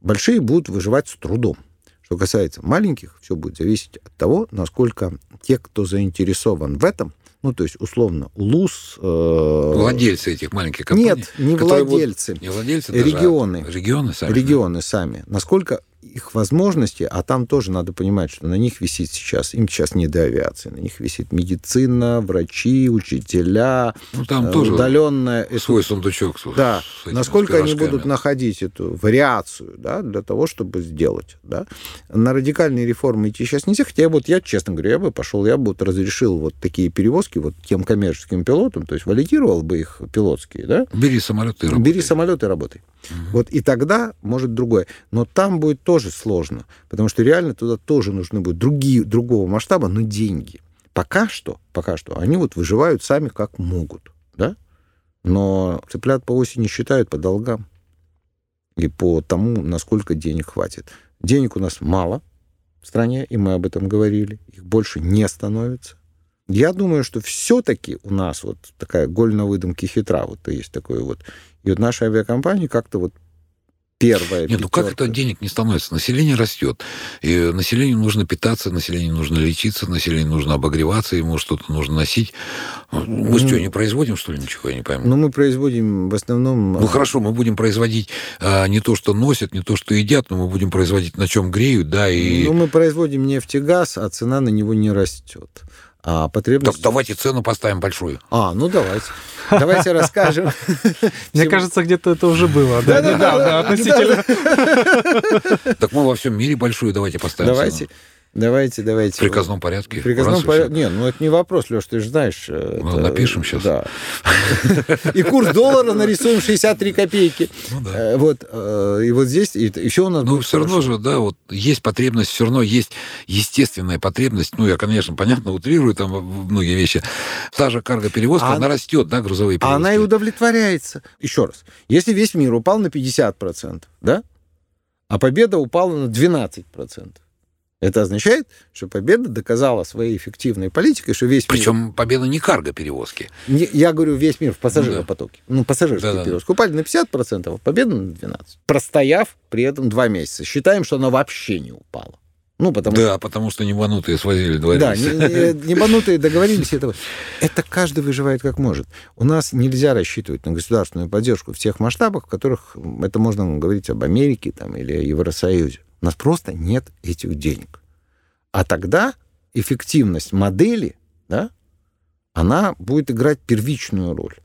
Большие будут выживать с трудом. Что касается маленьких, все будет зависеть от того, насколько те, кто заинтересован в этом, Ну, то есть, условно, УЛУС... Э... Владельцы этих маленьких компаний? Нет, не владельцы. Вот, не владельцы, регионы. Даже, а регионы сами. Регионы сами. Насколько их возможности, а там тоже надо понимать, что на них висит сейчас, им сейчас не до авиации, на них висит медицина, врачи, учителя, ну, там э, тоже удаленная... Свой сундучок. Да, насколько они будут находить эту вариацию, да, для того, чтобы сделать, да. На радикальные реформы идти сейчас нельзя, хотя вот я, честно говоря, я бы пошел, я бы вот разрешил вот такие перевозки вот тем коммерческим пилотам, то есть валидировал бы их пилотские, да. Бери самолеты и работай. Бери самолеты и работай. Угу. Вот и тогда, может, другое. Но там будет тоже сложно, потому что реально туда тоже нужны будут другие, другого масштаба, но деньги. Пока что, пока что, они вот выживают сами как могут, да? Но цыплят по осени считают по долгам и по тому, насколько денег хватит. Денег у нас мало в стране, и мы об этом говорили, их больше не становится. Я думаю, что все-таки у нас вот такая голь на выдумке хитра, вот есть такой вот. И вот наши авиакомпании как-то вот первая. Нет, ну как это денег не становится? Население растет. И населению нужно питаться, населению нужно лечиться, населению нужно обогреваться, ему что-то нужно носить. Мы ну, что, не производим, что ли, ничего, я не пойму? Ну, мы производим в основном... Ну, хорошо, мы будем производить а, не то, что носят, не то, что едят, но мы будем производить на чем греют, да, и... Ну, мы производим нефть и газ, а цена на него не растет. А потребность... Так давайте цену поставим большую. А, ну давайте. Давайте расскажем. Мне кажется, где-то это уже было. Да, недавно относительно. Так мы во всем мире большую давайте поставим. Давайте. Давайте, давайте. В приказном порядке. В приказном порядке. Не, ну это не вопрос, Леш, ты же знаешь. Ну, это... напишем сейчас. Да. И курс доллара нарисуем 63 копейки. Ну, да. Э, вот. Э, и вот здесь и еще у нас Ну, все равно же, да, вот есть потребность, все равно есть естественная потребность. Ну, я, конечно, понятно, утрирую там многие вещи. Та же карго-перевозка, а она растет, да, грузовые перевозки. Она и удовлетворяется. Еще раз. Если весь мир упал на 50%, да, а победа упала на 12%, это означает, что победа доказала своей эффективной политикой, что весь Причем мир... победа не карго-перевозки. Не, я говорю, весь мир в пассажиропотоке. Ну, да. ну пассажирские да, перевозки. Да. Упали на 50%, а победа на 12%. Простояв при этом два месяца. Считаем, что она вообще не упала. Ну, потому да, что... потому что небанутые свозили два Да, небанутые договорились. Это... это каждый выживает как может. У нас нельзя рассчитывать на государственную поддержку в тех масштабах, в которых это можно говорить об Америке там, или Евросоюзе. У нас просто нет этих денег. А тогда эффективность модели, да, она будет играть первичную роль.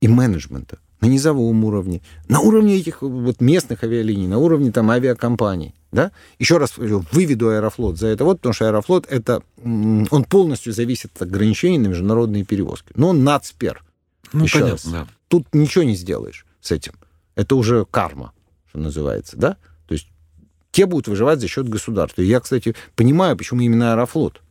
И менеджмента на низовом уровне, на уровне этих вот местных авиалиний, на уровне там авиакомпаний. Да? Еще раз выведу Аэрофлот за это вот, потому что Аэрофлот это, он полностью зависит от ограничений на международные перевозки. Но он нацпер. Ну, Еще понятно, раз. Да. Тут ничего не сделаешь с этим. Это уже карма, что называется, да? Те будут выживать за счет государства. И я, кстати, понимаю, почему именно Аэрофлот.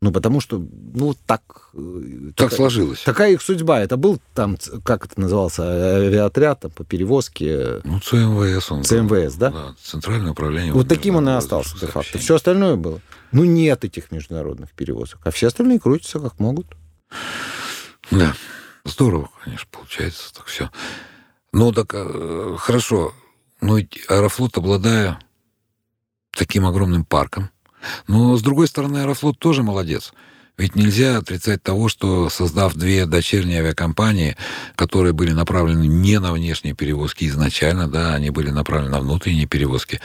Ну, потому что, ну, так... Э, так такая, сложилось. Такая их судьба. Это был там, как это назывался, авиаотряд там, по перевозке... Ну, ЦМВС он. ЦМВС, да? Да, Центральное управление. Вот таким он и остался, де-факто. Все остальное было. Ну, нет этих международных перевозок. А все остальные крутятся как могут. Да. Здорово, конечно, получается так все. Ну, так э, хорошо. Ну, Аэрофлот, обладая таким огромным парком. Но, с другой стороны, Аэрофлот тоже молодец. Ведь нельзя отрицать того, что создав две дочерние авиакомпании, которые были направлены не на внешние перевозки изначально, да, они были направлены на внутренние перевозки.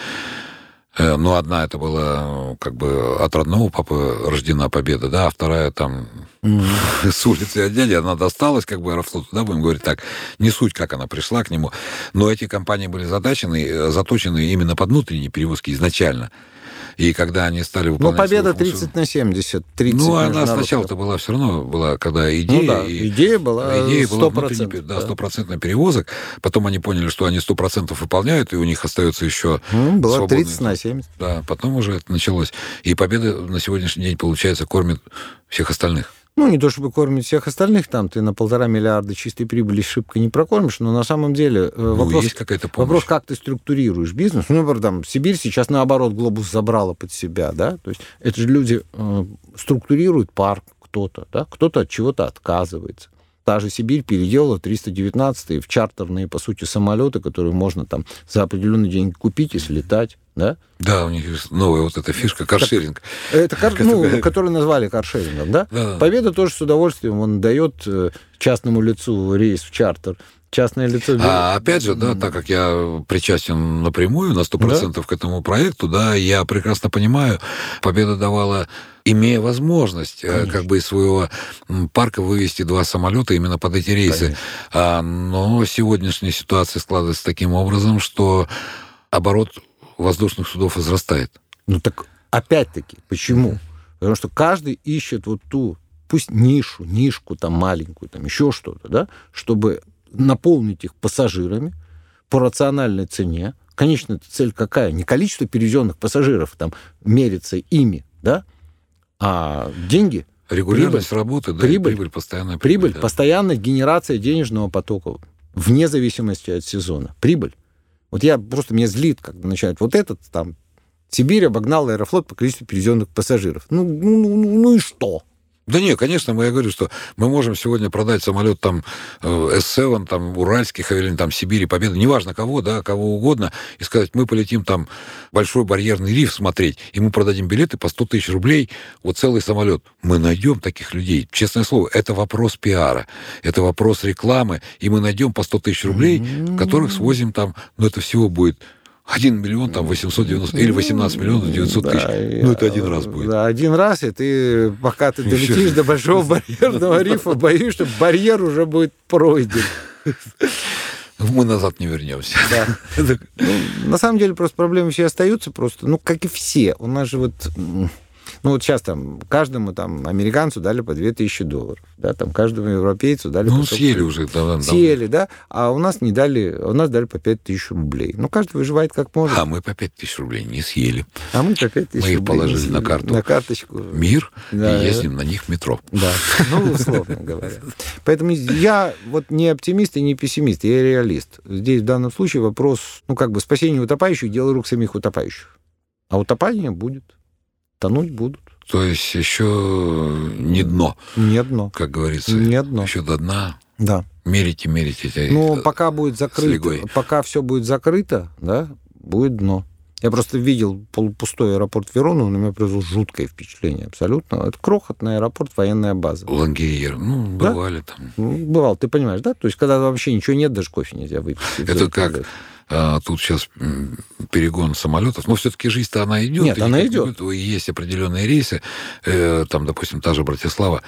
Э, но одна это была как бы от родного папы рождена победа, да, а вторая там с улицы от дяди, она досталась как бы Аэрофлоту, да, будем говорить так. Не суть, как она пришла к нему. Но эти компании были задачены, э, заточены именно под внутренние перевозки изначально. И когда они стали ну, выполнять... Ну, победа 30 на 70. 30 ну, она сначала-то была все равно, была, когда идея... Ну, да, и, идея была идея 100%. Была да, стопроцентный да. перевозок. Потом они поняли, что они 100% выполняют, и у них остается еще... Ну, была свободный... 30 на 70. Да, потом уже это началось. И победа на сегодняшний день, получается, кормит всех остальных. Ну, не то чтобы кормить всех остальных, там ты на полтора миллиарда чистой прибыли шибко не прокормишь, но на самом деле э, ну, вопрос, есть какая-то помощь. вопрос, как ты структурируешь бизнес. Ну, например, там, Сибирь сейчас, наоборот, глобус забрала под себя, да, то есть это же люди э, структурируют парк кто-то, да, кто-то от чего-то отказывается. Та же Сибирь переделала 319 в чартерные, по сути, самолеты, которые можно там за определенный день купить и слетать. Да? Да, у них новая вот эта фишка, каршеринг. Это, кар, ну, который назвали каршерингом, да? да? Победа тоже с удовольствием, он дает э, частному лицу рейс в чартер, частное лицо. А опять же, да, так как я причастен напрямую на 100% да? к этому проекту, да, я прекрасно понимаю, Победа давала имея возможность э, Конечно. как бы из своего парка вывести два самолета именно под эти рейсы. А, но сегодняшняя ситуация складывается таким образом, что оборот воздушных судов возрастает. Ну так опять-таки, почему? Потому что каждый ищет вот ту, пусть нишу, нишку там маленькую, там еще что-то, да, чтобы наполнить их пассажирами по рациональной цене. Конечно, цель какая? Не количество перевезенных пассажиров там мерится ими, да, а деньги. Регулярность прибыль, работы, да, прибыль, прибыль постоянная прибыль. Прибыль, да. постоянная генерация денежного потока вне зависимости от сезона. Прибыль. Вот я просто, меня злит, когда начинают вот этот там Сибирь обогнал Аэрофлот по количеству перевезенных пассажиров. Ну, ну, ну, ну и что? Да нет, конечно, мы, я говорю, что мы можем сегодня продать самолет там S7, э, там Уральских авиалиний, там Сибири, Победа, неважно кого, да, кого угодно, и сказать, мы полетим там большой барьерный риф смотреть, и мы продадим билеты по 100 тысяч рублей, вот целый самолет. Мы найдем таких людей. Честное слово, это вопрос пиара, это вопрос рекламы, и мы найдем по 100 тысяч рублей, которых свозим там, но это всего будет 1 миллион там 890 или 18 миллионов 900 тысяч. Да, ну, это один раз будет. Да, один раз, и ты, пока ты долетишь до большого барьерного рифа, боюсь, что барьер уже будет пройден. Мы назад не вернемся. Да. ну, на самом деле просто проблемы все остаются просто, ну, как и все. У нас же вот ну, вот сейчас там каждому там американцу дали по 2000 долларов, да, там каждому европейцу дали ну, по съели уже. Да, да, съели, да, а у нас не дали, у нас дали по 5000 рублей. Ну, каждый выживает как может. А мы по 5000 рублей не съели. А мы по 5000 Мы их положили на карту. На карточку. Мир, да, и ездим на них в метро. Да, ну, условно говоря. Поэтому я вот не оптимист и не пессимист, я реалист. Здесь в данном случае вопрос, ну, как бы спасение утопающих, дело рук самих утопающих. А утопание будет тонуть будут. То есть еще не дно. Не дно. Как говорится. Не дно. Еще до дна. Да. Мерите, мерите. Ну, пока будет закрыто, пока все будет закрыто, да, будет дно. Я просто видел полупустой аэропорт Верона, он на меня произвел жуткое впечатление абсолютно. Это крохотный аэропорт, военная база. Лангейер, ну, бывали да? там. Ну, бывал, ты понимаешь, да? То есть, когда вообще ничего нет, даже кофе нельзя выпить. Это как а, тут сейчас перегон самолетов, но все-таки жизнь-то она идет. Нет, она идет. Есть определенные рейсы, э, там, допустим, та же Братислава,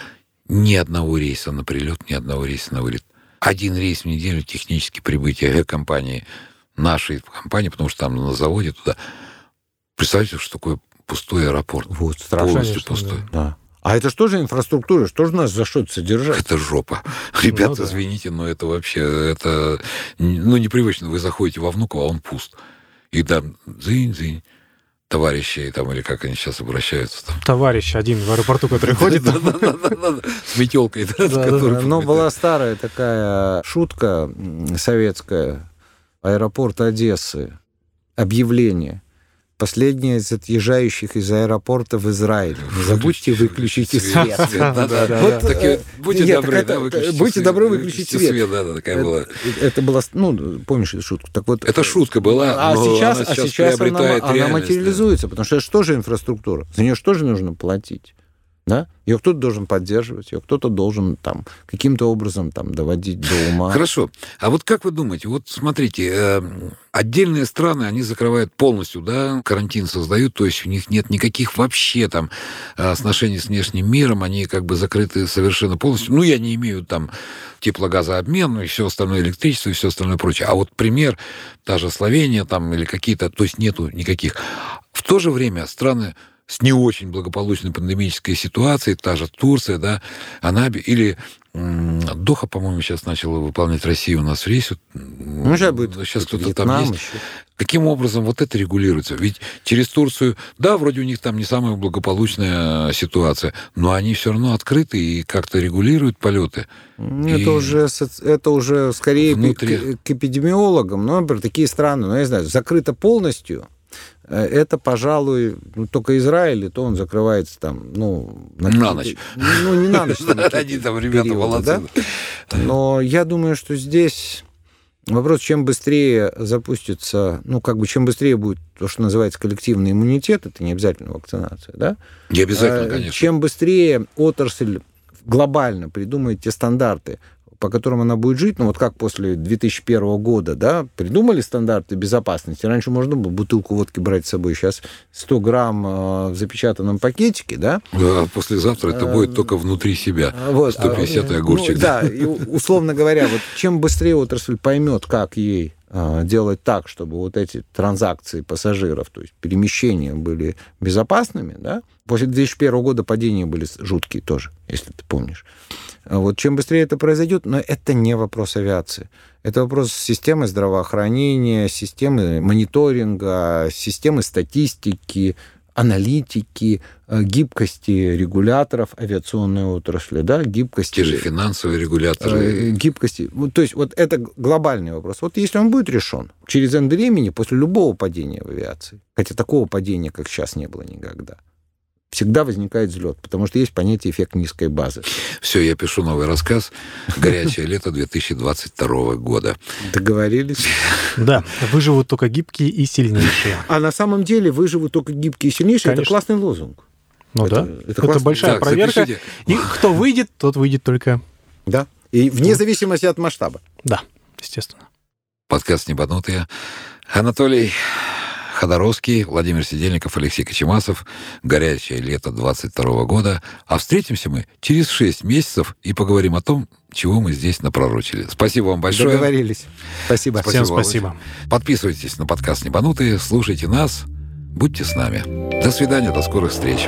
ни одного рейса на прилет, ни одного рейса на вылет. Один рейс в неделю технически прибытия авиакомпании, нашей компании, потому что там на заводе туда. Представьте, что такое пустой аэропорт. Вот, страшно. Полностью пустой. Да. А это что же инфраструктура? Что же нас за что-то содержать? Это жопа. Ребята, ну, да. извините, но это вообще, это, ну, непривычно. Вы заходите во Внуково, а он пуст. И там дзынь-дзынь товарищи, там, или как они сейчас обращаются. Там. Товарищ один в аэропорту, который ходит. С метелкой. Но была старая такая шутка советская. Аэропорт Одессы. Объявление последняя из отъезжающих из аэропорта в Израиль. Не забудьте выключить свет. Будьте добры, Будьте добры, выключите свет. такая была. Это была, ну, помнишь эту шутку? Так вот. Это шутка была, а сейчас, а сейчас она материализуется, потому что это что же инфраструктура? За нее что же нужно платить? Да? Ее кто-то должен поддерживать, ее кто-то должен там каким-то образом там доводить до ума. Хорошо. А вот как вы думаете, вот смотрите, э, отдельные страны, они закрывают полностью, да, карантин создают, то есть у них нет никаких вообще там отношений с внешним миром, они как бы закрыты совершенно полностью. Ну, я не имею там теплогазообмен и все остальное, электричество и все остальное прочее. А вот пример, та же Словения там или какие-то, то есть нету никаких. В то же время страны с не очень благополучной пандемической ситуацией, та же Турция, да, она или Доха, по-моему, сейчас начала выполнять Россию у нас рейс. Ну, сейчас будет. Сейчас кто-то там есть. Еще. Каким образом вот это регулируется? Ведь через Турцию, да, вроде у них там не самая благополучная ситуация, но они все равно открыты и как-то регулируют полеты. Это и... уже это уже скорее внутри... к, к эпидемиологам, ну, например, такие страны, ну, я не знаю, закрыто полностью, это, пожалуй, ну, только Израиль, и то он закрывается там, ну... На, на ночь. Ну, не на ночь. Они там, ребята, молодцы. Но я думаю, что здесь Вопрос, чем быстрее запустится, ну, как бы, чем быстрее будет то, что называется коллективный иммунитет, это не обязательно вакцинация, да? Не обязательно, а, конечно. Чем быстрее отрасль глобально придумает те стандарты, по которым она будет жить, ну вот как после 2001 года, да, придумали стандарты безопасности. Раньше можно было бутылку водки брать с собой, сейчас 100 грамм э, в запечатанном пакетике, да. Да, послезавтра это будет э, только внутри себя, вот, 150 а, огурчик. Ну, да, и, условно говоря, вот чем быстрее отрасль поймет, как ей делать так, чтобы вот эти транзакции пассажиров, то есть перемещения были безопасными, да. После 2001 года падения были жуткие тоже, если ты помнишь. А вот чем быстрее это произойдет, но это не вопрос авиации. Это вопрос системы здравоохранения, системы мониторинга, системы статистики, аналитики, э, гибкости регуляторов авиационной отрасли, да, гибкости... Те же финансовые регуляторы. Э, гибкости. То есть вот это глобальный вопрос. Вот если он будет решен через N времени после любого падения в авиации, хотя такого падения, как сейчас, не было никогда, всегда возникает взлет, потому что есть понятие эффект низкой базы. Все, я пишу новый рассказ «Горячее лето 2022 года». Договорились? Да, выживут только гибкие и сильнейшие. А на самом деле выживут только гибкие и сильнейшие. Это классный лозунг. Ну да, это, это большая проверка. И кто выйдет, тот выйдет только... Да, и вне зависимости от масштаба. Да, естественно. Подкаст «Небанутые». Анатолий Ходоровский, Владимир Сидельников, Алексей Кочемасов. Горячее лето 22 года. А встретимся мы через 6 месяцев и поговорим о том, чего мы здесь напророчили. Спасибо вам большое. Договорились. Спасибо. Всем спасибо. Володя. Подписывайтесь на подкаст «Небанутые», слушайте нас, будьте с нами. До свидания, до скорых встреч.